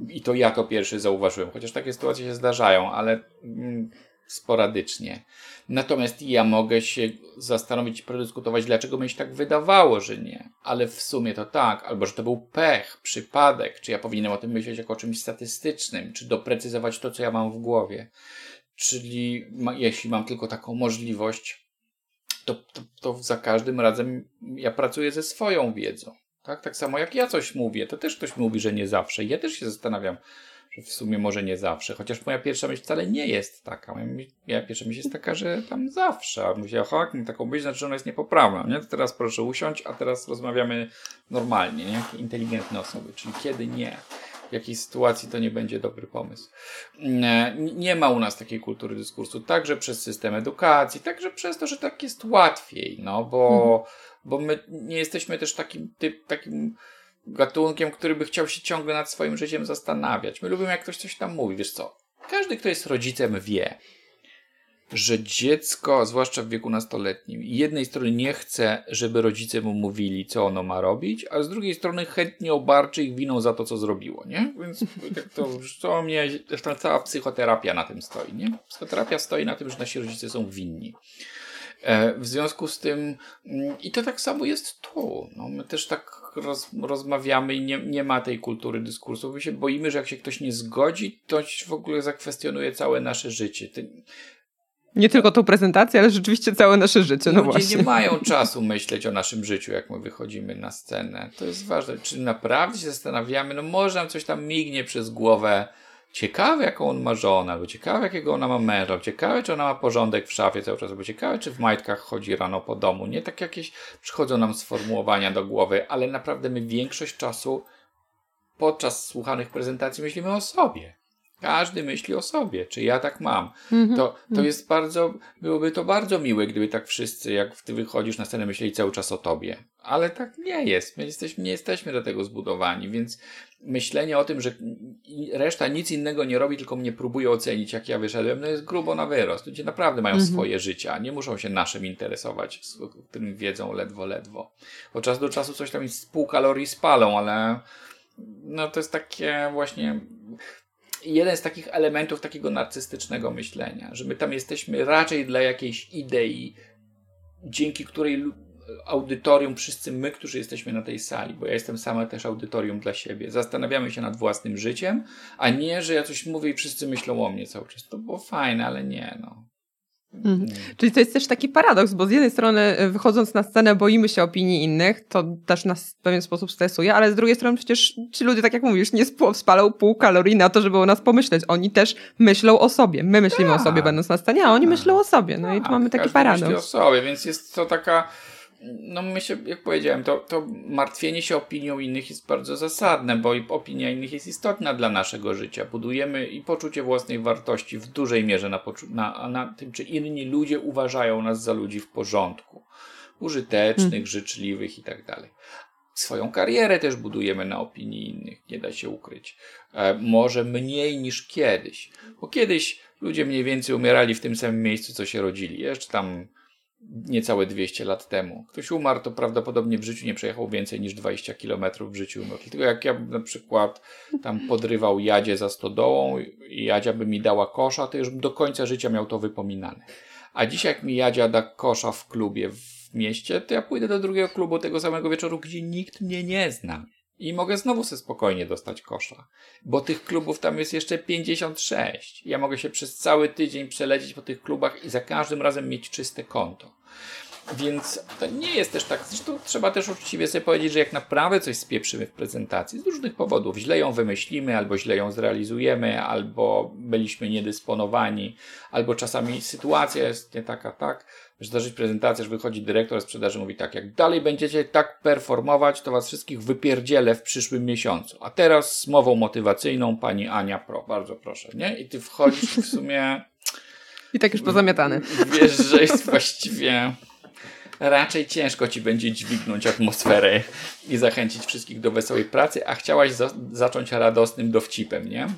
I to ja to pierwszy zauważyłem, chociaż takie sytuacje się zdarzają, ale mm, sporadycznie. Natomiast ja mogę się zastanowić i predyskutować, dlaczego mi się tak wydawało, że nie. Ale w sumie to tak, albo że to był pech, przypadek, czy ja powinienem o tym myśleć jako o czymś statystycznym, czy doprecyzować to, co ja mam w głowie. Czyli ma, jeśli mam tylko taką możliwość, to, to, to za każdym razem ja pracuję ze swoją wiedzą. Tak? tak samo jak ja coś mówię, to też ktoś mówi, że nie zawsze. Ja też się zastanawiam, że w sumie może nie zawsze. Chociaż moja pierwsza myśl wcale nie jest taka. Moja, moja pierwsza myśl jest taka, że tam zawsze. A mówię, aha, jak taką myśl, znaczy, że ona jest niepoprawna. Nie? To teraz proszę usiąść, a teraz rozmawiamy normalnie, nie? jak inteligentne osoby. Czyli kiedy nie w jakiej sytuacji to nie będzie dobry pomysł. Nie ma u nas takiej kultury dyskursu, także przez system edukacji, także przez to, że tak jest łatwiej, no bo, mhm. bo my nie jesteśmy też takim, typ, takim gatunkiem, który by chciał się ciągle nad swoim życiem zastanawiać. My lubimy, jak ktoś coś tam mówi, wiesz co? Każdy, kto jest rodzicem, wie, że dziecko, zwłaszcza w wieku nastoletnim, jednej strony nie chce, żeby rodzice mu mówili, co ono ma robić, a z drugiej strony chętnie obarczy ich winą za to, co zrobiło, nie? Więc tak to, to mnie, ta cała psychoterapia na tym stoi, nie? Psychoterapia stoi na tym, że nasi rodzice są winni. E, w związku z tym, mm, i to tak samo jest tu. No, my też tak roz, rozmawiamy i nie, nie ma tej kultury dyskursu. My się boimy, że jak się ktoś nie zgodzi, to w ogóle zakwestionuje całe nasze życie. Nie tylko tą prezentację, ale rzeczywiście całe nasze życie. No Ludzie właśnie. nie mają czasu myśleć o naszym życiu, jak my wychodzimy na scenę. To jest ważne. Czy naprawdę się zastanawiamy, no może nam coś tam mignie przez głowę. Ciekawe, jaką on ma żonę, albo ciekawe, jakiego ona ma męża, ciekawe, czy ona ma porządek w szafie cały czas, albo ciekawe, czy w majtkach chodzi rano po domu. Nie tak jakieś przychodzą nam sformułowania do głowy, ale naprawdę my większość czasu podczas słuchanych prezentacji myślimy o sobie. Każdy myśli o sobie, czy ja tak mam. Mm -hmm. To, to mhm. jest bardzo, byłoby to bardzo miłe, gdyby tak wszyscy, jak ty wychodzisz na scenę, myśleli cały czas o tobie. Ale tak nie jest. My jesteśmy, nie jesteśmy do tego zbudowani, więc myślenie o tym, że reszta nic innego nie robi, tylko mnie próbuje ocenić, jak ja wyszedłem, no jest grubo na wyrost. Ludzie naprawdę mają mm -hmm. swoje życia, nie muszą się naszym interesować, którym wiedzą ledwo, ledwo. Od czasu do czasu coś tam z pół kalorii spalą, ale no to jest takie właśnie jeden z takich elementów takiego narcystycznego myślenia, że my tam jesteśmy raczej dla jakiejś idei, dzięki której audytorium, wszyscy my, którzy jesteśmy na tej sali, bo ja jestem sama też audytorium dla siebie. Zastanawiamy się nad własnym życiem, a nie, że ja coś mówię i wszyscy myślą o mnie cały czas. To było fajne, ale nie, no. Mhm. Czyli to jest też taki paradoks, bo z jednej strony e, wychodząc na scenę boimy się opinii innych, to też nas w pewien sposób stresuje, ale z drugiej strony przecież ci ludzie, tak jak mówisz, nie spalą pół kalorii na to, żeby o nas pomyśleć. Oni też myślą o sobie. My myślimy tak. o sobie będąc na scenie, a oni tak. myślą o sobie. No tak. i tu mamy taki paradoks. Myśli o sobie, więc jest to taka no my się, jak powiedziałem, to, to martwienie się opinią innych jest bardzo zasadne, bo opinia innych jest istotna dla naszego życia. Budujemy i poczucie własnej wartości w dużej mierze na, na, na tym, czy inni ludzie uważają nas za ludzi w porządku, użytecznych, hmm. życzliwych i tak dalej. Swoją karierę też budujemy na opinii innych, nie da się ukryć. E, może mniej niż kiedyś, bo kiedyś ludzie mniej więcej umierali w tym samym miejscu, co się rodzili. Jeszcze tam niecałe 200 lat temu. Ktoś umarł, to prawdopodobnie w życiu nie przejechał więcej niż 20 km w życiu. No, tylko jak ja na przykład tam podrywał Jadzie za stodołą i Jadzia by mi dała kosza, to już do końca życia miał to wypominane. A dzisiaj jak mi Jadzia da kosza w klubie w mieście, to ja pójdę do drugiego klubu tego samego wieczoru, gdzie nikt mnie nie zna. I mogę znowu sobie spokojnie dostać kosza. Bo tych klubów tam jest jeszcze 56. Ja mogę się przez cały tydzień przelecieć po tych klubach i za każdym razem mieć czyste konto. Więc to nie jest też tak. Zresztą trzeba też uczciwie sobie powiedzieć, że jak naprawdę coś spieprzymy w prezentacji z różnych powodów, źle ją wymyślimy, albo źle ją zrealizujemy, albo byliśmy niedysponowani, albo czasami sytuacja jest nie taka, tak, zdarzyć prezentację, że wychodzi dyrektor sprzedaży mówi tak, jak dalej będziecie tak performować, to was wszystkich wypierdzielę w przyszłym miesiącu. A teraz z mową motywacyjną pani Ania Pro, bardzo proszę, nie? I ty wchodzisz w sumie... I tak już pozamiatany. Wiesz, że jest właściwie raczej ciężko ci będzie dźwignąć atmosferę i zachęcić wszystkich do wesołej pracy, a chciałaś za zacząć radosnym dowcipem, nie?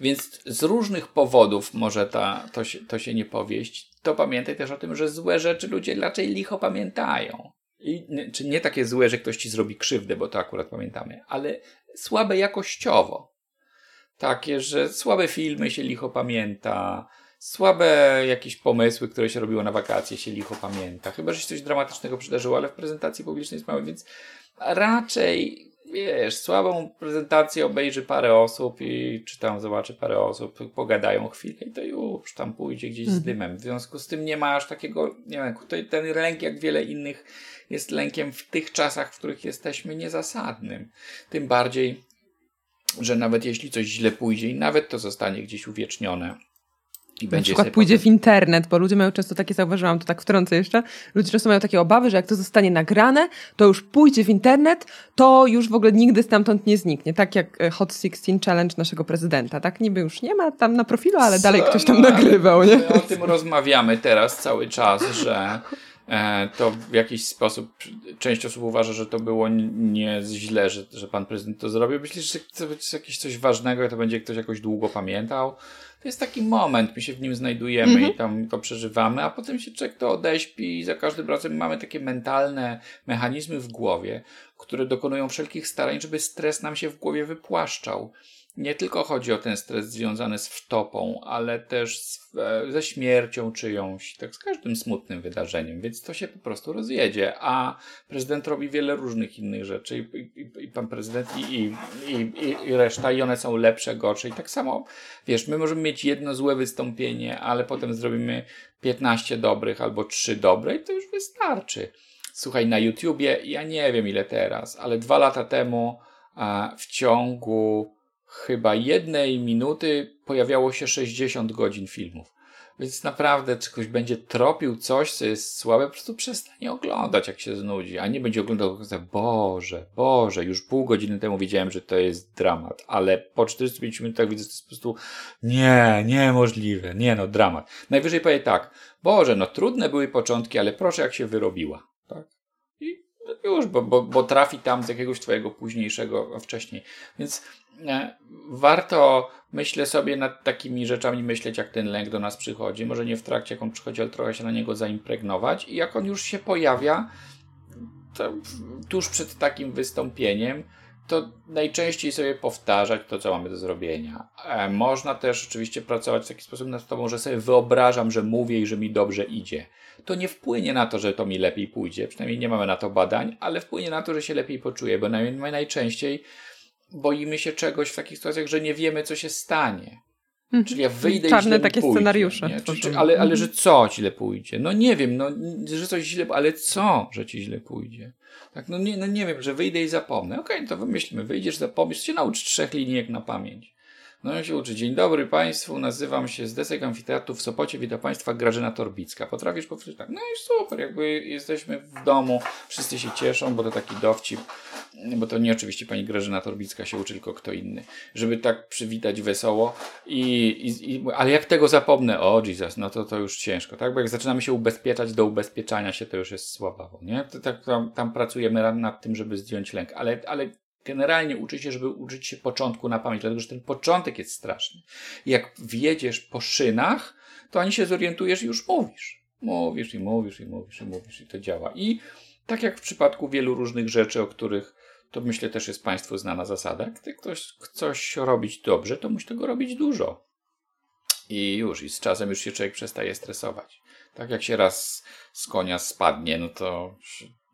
Więc z różnych powodów może ta, to, się, to się nie powieść. To pamiętaj też o tym, że złe rzeczy ludzie raczej licho pamiętają. I, czy nie takie złe, że ktoś ci zrobi krzywdę, bo to akurat pamiętamy, ale słabe jakościowo. Takie, że słabe filmy się licho pamięta, słabe jakieś pomysły, które się robiło na wakacje się licho pamięta. Chyba, że się coś dramatycznego przydarzyło, ale w prezentacji publicznej jest mało, więc raczej wiesz, słabą prezentację obejrzy parę osób i czy tam zobaczy parę osób, pogadają chwilę i to już tam pójdzie gdzieś z mhm. dymem. W związku z tym nie ma aż takiego, nie wiem, tutaj ten lęk jak wiele innych jest lękiem w tych czasach, w których jesteśmy niezasadnym. Tym bardziej, że nawet jeśli coś źle pójdzie i nawet to zostanie gdzieś uwiecznione, i na przykład pójdzie potem... w internet, bo ludzie mają często takie, zauważyłam to tak wtrącę jeszcze, ludzie często mają takie obawy, że jak to zostanie nagrane, to już pójdzie w internet, to już w ogóle nigdy stamtąd nie zniknie. Tak jak e, Hot 16 Challenge naszego prezydenta, tak? Niby już nie ma tam na profilu, ale Co? dalej ktoś tam no, nagrywał, nie? o tym rozmawiamy teraz cały czas, że e, to w jakiś sposób część osób uważa, że to było nie źle, że, że pan prezydent to zrobił. Myślisz, że to jest jakieś coś ważnego to będzie ktoś jakoś długo pamiętał? To jest taki moment, my się w nim znajdujemy mm -hmm. i tam to przeżywamy, a potem się człowiek to odeśpi i za każdym razem mamy takie mentalne mechanizmy w głowie, które dokonują wszelkich starań, żeby stres nam się w głowie wypłaszczał nie tylko chodzi o ten stres związany z wtopą, ale też z, e, ze śmiercią czyjąś, tak z każdym smutnym wydarzeniem, więc to się po prostu rozjedzie. A prezydent robi wiele różnych innych rzeczy i, i, i pan prezydent i, i, i, reszta, i one są lepsze, gorsze. I tak samo, wiesz, my możemy mieć jedno złe wystąpienie, ale potem zrobimy 15 dobrych albo 3 dobre i to już wystarczy. Słuchaj, na YouTubie, ja nie wiem ile teraz, ale dwa lata temu a, w ciągu chyba jednej minuty pojawiało się 60 godzin filmów. Więc naprawdę, czy ktoś będzie tropił coś, co jest słabe, po prostu przestanie oglądać, jak się znudzi, a nie będzie oglądał, Boże, Boże, już pół godziny temu wiedziałem, że to jest dramat, ale po 45 minutach widzę, że to jest po prostu nie, niemożliwe, nie no, dramat. Najwyżej powie tak, Boże, no trudne były początki, ale proszę, jak się wyrobiła, tak? I już, bo, bo, bo trafi tam z jakiegoś twojego późniejszego, wcześniej. Więc warto, myślę sobie, nad takimi rzeczami myśleć, jak ten lęk do nas przychodzi. Może nie w trakcie, jak on przychodzi, ale trochę się na niego zaimpregnować. I jak on już się pojawia, to tuż przed takim wystąpieniem, to najczęściej sobie powtarzać to, co mamy do zrobienia. E, można też oczywiście pracować w taki sposób nad sobą, że sobie wyobrażam, że mówię i że mi dobrze idzie. To nie wpłynie na to, że to mi lepiej pójdzie, przynajmniej nie mamy na to badań, ale wpłynie na to, że się lepiej poczuję, bo najczęściej boimy się czegoś w takich sytuacjach, że nie wiemy, co się stanie. Mhm. Czyli ja wyjdę Czarne i źle takie pójdzie, scenariusze. Czy, czy, ale, ale że co źle pójdzie? No nie wiem, no, że coś źle, ale co, że ci źle pójdzie? Tak, no nie, no nie wiem, że wyjdę i zapomnę. Okej, okay, to wymyślmy, wyjdziesz, zapomnisz, się naucz trzech linijek na pamięć. No ja się uczy. Dzień dobry Państwu, nazywam się z Desek Amfiteatru w Sopocie, witam Państwa Grażyna Torbicka. Potrafisz powtórzyć tak? No i super, jakby jesteśmy w domu, wszyscy się cieszą, bo to taki dowcip, bo to nie oczywiście Pani Grażyna Torbicka się uczy, tylko kto inny. Żeby tak przywitać wesoło i, i, i ale jak tego zapomnę, o Jesus, no to to już ciężko, tak? Bo jak zaczynamy się ubezpieczać, do ubezpieczania się to już jest słabawo, nie? To tak tam, tam pracujemy nad tym, żeby zdjąć lęk, ale, ale generalnie uczy się, żeby uczyć się początku na pamięć, dlatego że ten początek jest straszny. Jak wjedziesz po szynach, to ani się zorientujesz i już mówisz. Mówisz i mówisz i mówisz i mówisz i to działa. I tak jak w przypadku wielu różnych rzeczy, o których to myślę też jest Państwu znana zasada. Gdy ktoś coś robić dobrze, to musi tego robić dużo. I już, i z czasem już się człowiek przestaje stresować. Tak jak się raz z konia spadnie, no to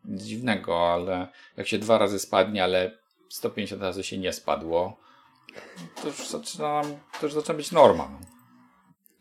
nic dziwnego, ale jak się dwa razy spadnie, ale 150 razy się nie spadło, to już zaczyna, to już zaczyna być norma.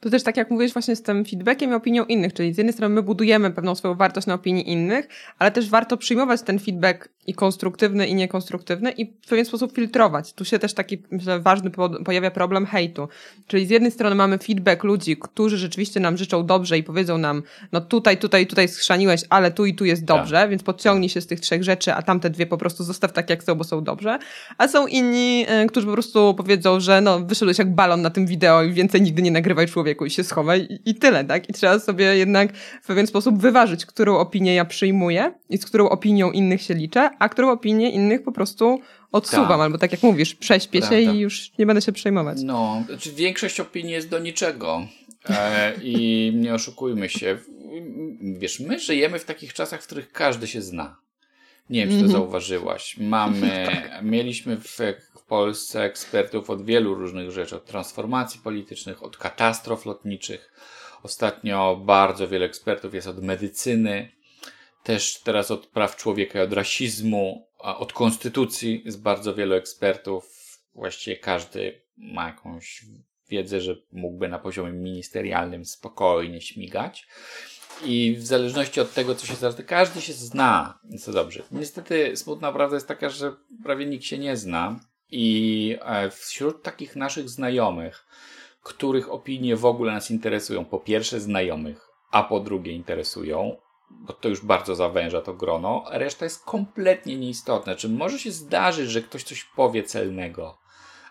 To też tak jak mówisz właśnie z tym feedbackiem i opinią innych, czyli z jednej strony my budujemy pewną swoją wartość na opinii innych, ale też warto przyjmować ten feedback i konstruktywny i niekonstruktywny i w pewien sposób filtrować. Tu się też taki myślę, ważny pojawia problem hejtu. Czyli z jednej strony mamy feedback ludzi, którzy rzeczywiście nam życzą dobrze i powiedzą nam, no tutaj, tutaj, tutaj schrzaniłeś, ale tu i tu jest dobrze, tak. więc podciągnij się z tych trzech rzeczy, a tamte dwie po prostu zostaw tak jak są, bo są dobrze. A są inni, e, którzy po prostu powiedzą, że no wyszedłeś jak balon na tym wideo i więcej nigdy nie nagrywaj człowieku i się schowaj i, i tyle, tak? I trzeba sobie jednak w pewien sposób wyważyć, którą opinię ja przyjmuję i z którą opinią innych się liczę, a którą opinię innych po prostu odsuwam, tak. albo tak jak mówisz, prześpię się i już nie będę się przejmować. No, znaczy większość opinii jest do niczego. E, I nie oszukujmy się. Wiesz, my żyjemy w takich czasach, w których każdy się zna. Nie wiem, czy to mm -hmm. zauważyłaś. Mamy, tak. mieliśmy w Polsce ekspertów od wielu różnych rzeczy, od transformacji politycznych, od katastrof lotniczych. Ostatnio bardzo wiele ekspertów jest od medycyny, też teraz od praw człowieka, od rasizmu, od konstytucji jest bardzo wielu ekspertów. Właściwie każdy ma jakąś wiedzę, że mógłby na poziomie ministerialnym spokojnie śmigać. I w zależności od tego, co się zdarza, każdy się zna, co dobrze. Niestety smutna prawda jest taka, że prawie nikt się nie zna. I e, wśród takich naszych znajomych, których opinie w ogóle nas interesują, po pierwsze znajomych, a po drugie interesują, bo to już bardzo zawęża to grono, a reszta jest kompletnie nieistotna. Czy może się zdarzyć, że ktoś coś powie celnego,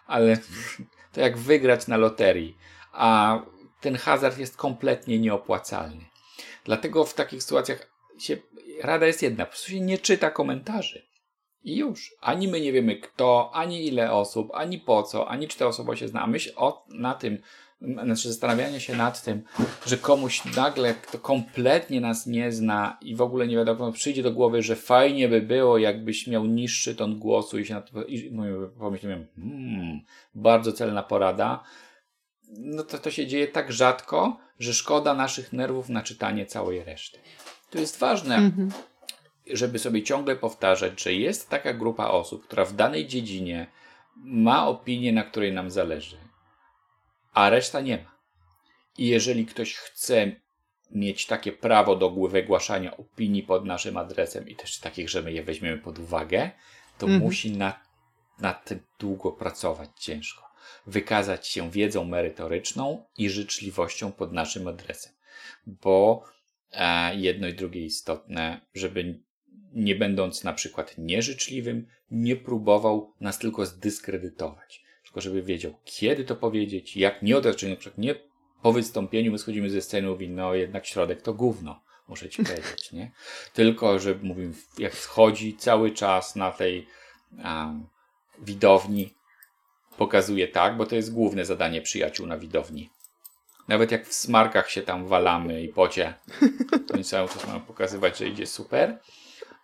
ale to jak wygrać na loterii, a ten hazard jest kompletnie nieopłacalny. Dlatego w takich sytuacjach się, rada jest jedna, po prostu się nie czyta komentarzy. I już. Ani my nie wiemy kto, ani ile osób, ani po co, ani czy ta osoba się zna. A myśl o, na tym, znaczy zastanawianie się nad tym, że komuś nagle, kto kompletnie nas nie zna i w ogóle nie wiadomo, przyjdzie do głowy, że fajnie by było, jakbyś miał niższy ton głosu i się na to i pomyślałem, hmm, bardzo celna porada. No to to się dzieje tak rzadko, że szkoda naszych nerwów na czytanie całej reszty. To jest ważne, mhm. Żeby sobie ciągle powtarzać, że jest taka grupa osób, która w danej dziedzinie ma opinię, na której nam zależy a reszta nie ma. I jeżeli ktoś chce mieć takie prawo do wygłaszania opinii pod naszym adresem i też takich, że my je weźmiemy pod uwagę, to mhm. musi nad, nad tym długo pracować ciężko. Wykazać się wiedzą merytoryczną i życzliwością pod naszym adresem. Bo e, jedno i drugie istotne, żeby nie będąc na przykład nieżyczliwym, nie próbował nas tylko zdyskredytować tylko żeby wiedział, kiedy to powiedzieć, jak nie odebrać, na przykład nie po wystąpieniu my schodzimy ze sceny, mówi, no jednak środek to gówno, muszę ci powiedzieć, nie? Tylko, że mówimy, jak schodzi cały czas na tej um, widowni, pokazuje tak, bo to jest główne zadanie przyjaciół na widowni. Nawet jak w smarkach się tam walamy i pocie, to oni cały czas mają pokazywać, że idzie super.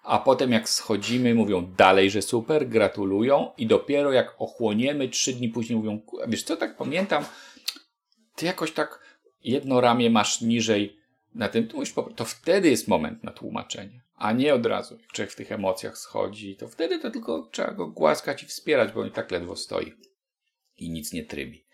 A potem jak schodzimy, mówią dalej, że super, gratulują i dopiero jak ochłoniemy, trzy dni później mówią, wiesz co, tak pamiętam, ty jakoś tak jedno ramię masz niżej na tym, to, to wtedy jest moment na tłumaczenie, a nie od razu. Jak człowiek w tych emocjach schodzi, to wtedy to tylko trzeba go głaskać i wspierać, bo on i tak ledwo stoi i nic nie trybi.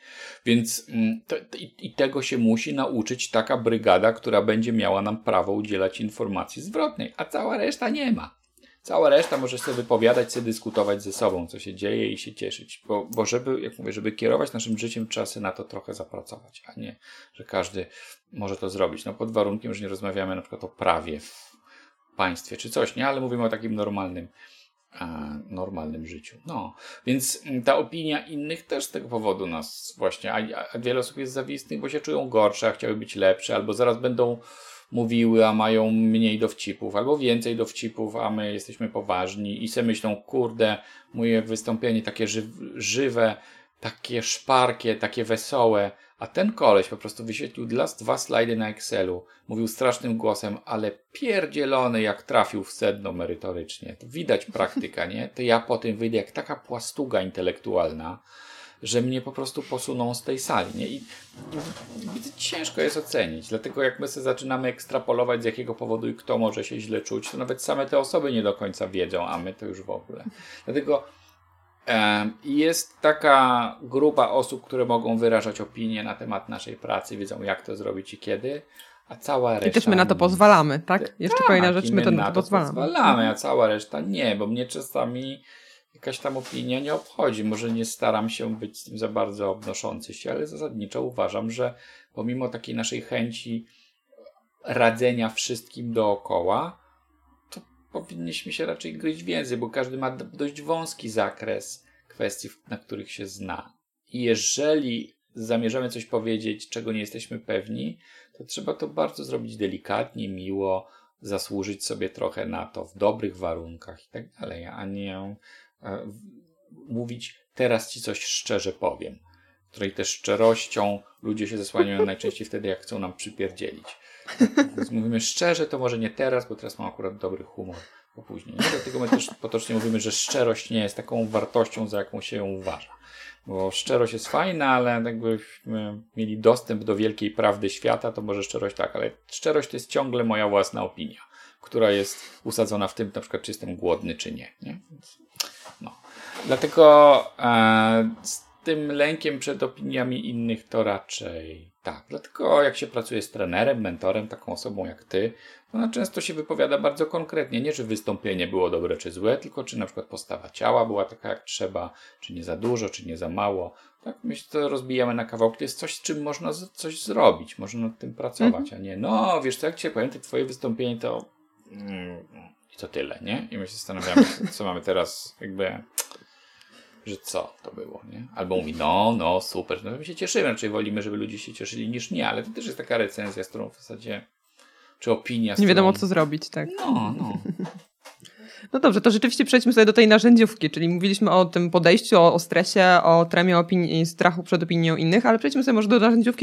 Więc mm, to, i, i, tego się musi nauczyć taka brygada, która będzie miała nam prawo udzielać informacji zwrotnej, a cała reszta nie ma. Cała reszta może sobie wypowiadać, sobie dyskutować ze sobą, co się dzieje i się cieszyć. Bo, bo żeby, jak mówię, żeby kierować naszym życiem, trzeba sobie na to trochę zapracować, a nie, że każdy może to zrobić. No pod warunkiem, że nie rozmawiamy na przykład o prawie w państwie czy coś, nie? Ale mówimy o takim normalnym, normalnym życiu. No, więc ta opinia innych też z tego powodu nas właśnie, a, a wiele osób jest zawistnych, bo się czują gorsze, a chciały być lepsze, albo zaraz będą mówiły, a mają mniej dowcipów, albo więcej dowcipów, a my jesteśmy poważni i se myślą, kurde, moje wystąpienie takie ży żywe, takie szparkie, takie wesołe, a ten koleś po prostu wyświetlił dla dwa slajdy na Excelu, mówił strasznym głosem, ale pierdzielony jak trafił w sedno merytorycznie. To widać praktyka, nie? To ja po tym wyjdę jak taka płastuga intelektualna, że mnie po prostu posuną z tej sali. Nie? I, ciężko jest ocenić. Dlatego jak my sobie zaczynamy ekstrapolować z jakiego powodu i kto może się źle czuć, to nawet same te osoby nie do końca wiedzą, a my to już w ogóle. Dlatego jest taka grupa osób, które mogą wyrażać opinie na temat naszej pracy, wiedzą jak to zrobić i kiedy. A cała reszta. I też my na to pozwalamy, tak? Jeszcze tak, kolejna rzecz, my, to na to, pozwalamy. pozwalamy, a cała reszta nie, bo mnie czasami jakaś tam opinia nie obchodzi. Może nie staram się być z tym za bardzo obnoszący się, ale zasadniczo uważam, że pomimo takiej naszej chęci radzenia wszystkim dookoła, powinniśmy się raczej gryźć w język, bo każdy ma dość wąski zakres kwestii, na których się zna. I jeżeli zamierzamy coś powiedzieć, czego nie jesteśmy pewni, to trzeba to bardzo zrobić delikatnie, miło, zasłużyć sobie trochę na to w dobrych warunkach i tak dalej, a nie E, mówić teraz ci coś szczerze powiem, której też szczerością ludzie się zasłaniają najczęściej wtedy, jak chcą nam przypierdzielić. Więc mówimy szczerze, to może nie teraz, bo teraz mam akurat dobry humor, bo później. Nie? Dlatego my też potocznie mówimy, że szczerość nie jest taką wartością, za jaką się ją uważa. Bo szczerość jest fajna, ale jakbyśmy mieli dostęp do wielkiej prawdy świata, to może szczerość tak, ale szczerość to jest ciągle moja własna opinia, która jest usadzona w tym, na przykład, czy jestem głodny, czy nie. nie? No. Dlatego e, z tym lękiem przed opiniami innych to raczej tak. Dlatego jak się pracuje z trenerem, mentorem, taką osobą jak ty, to ona często się wypowiada bardzo konkretnie. Nie, że wystąpienie było dobre czy złe, tylko czy na przykład postawa ciała była taka jak trzeba, czy nie za dużo, czy nie za mało. Tak, myślę, to rozbijamy na kawałki. To jest coś, z czym można z, coś zrobić, można nad tym pracować, mhm. a nie, no wiesz co, jak cię te twoje wystąpienie to... Mm, to tyle, nie? I my się zastanawiamy, co mamy teraz, jakby, że co to było, nie? Albo mówi, no, no, super, no my się cieszymy, raczej wolimy, żeby ludzie się cieszyli niż nie, ale to też jest taka recenzja, z którą w zasadzie, czy opinia. Nie wiadomo, co zrobić, tak. No, no. No dobrze, to rzeczywiście przejdźmy sobie do tej narzędziówki, czyli mówiliśmy o tym podejściu, o, o stresie, o tremie opinii, strachu przed opinią innych, ale przejdźmy sobie może do narzędziówki,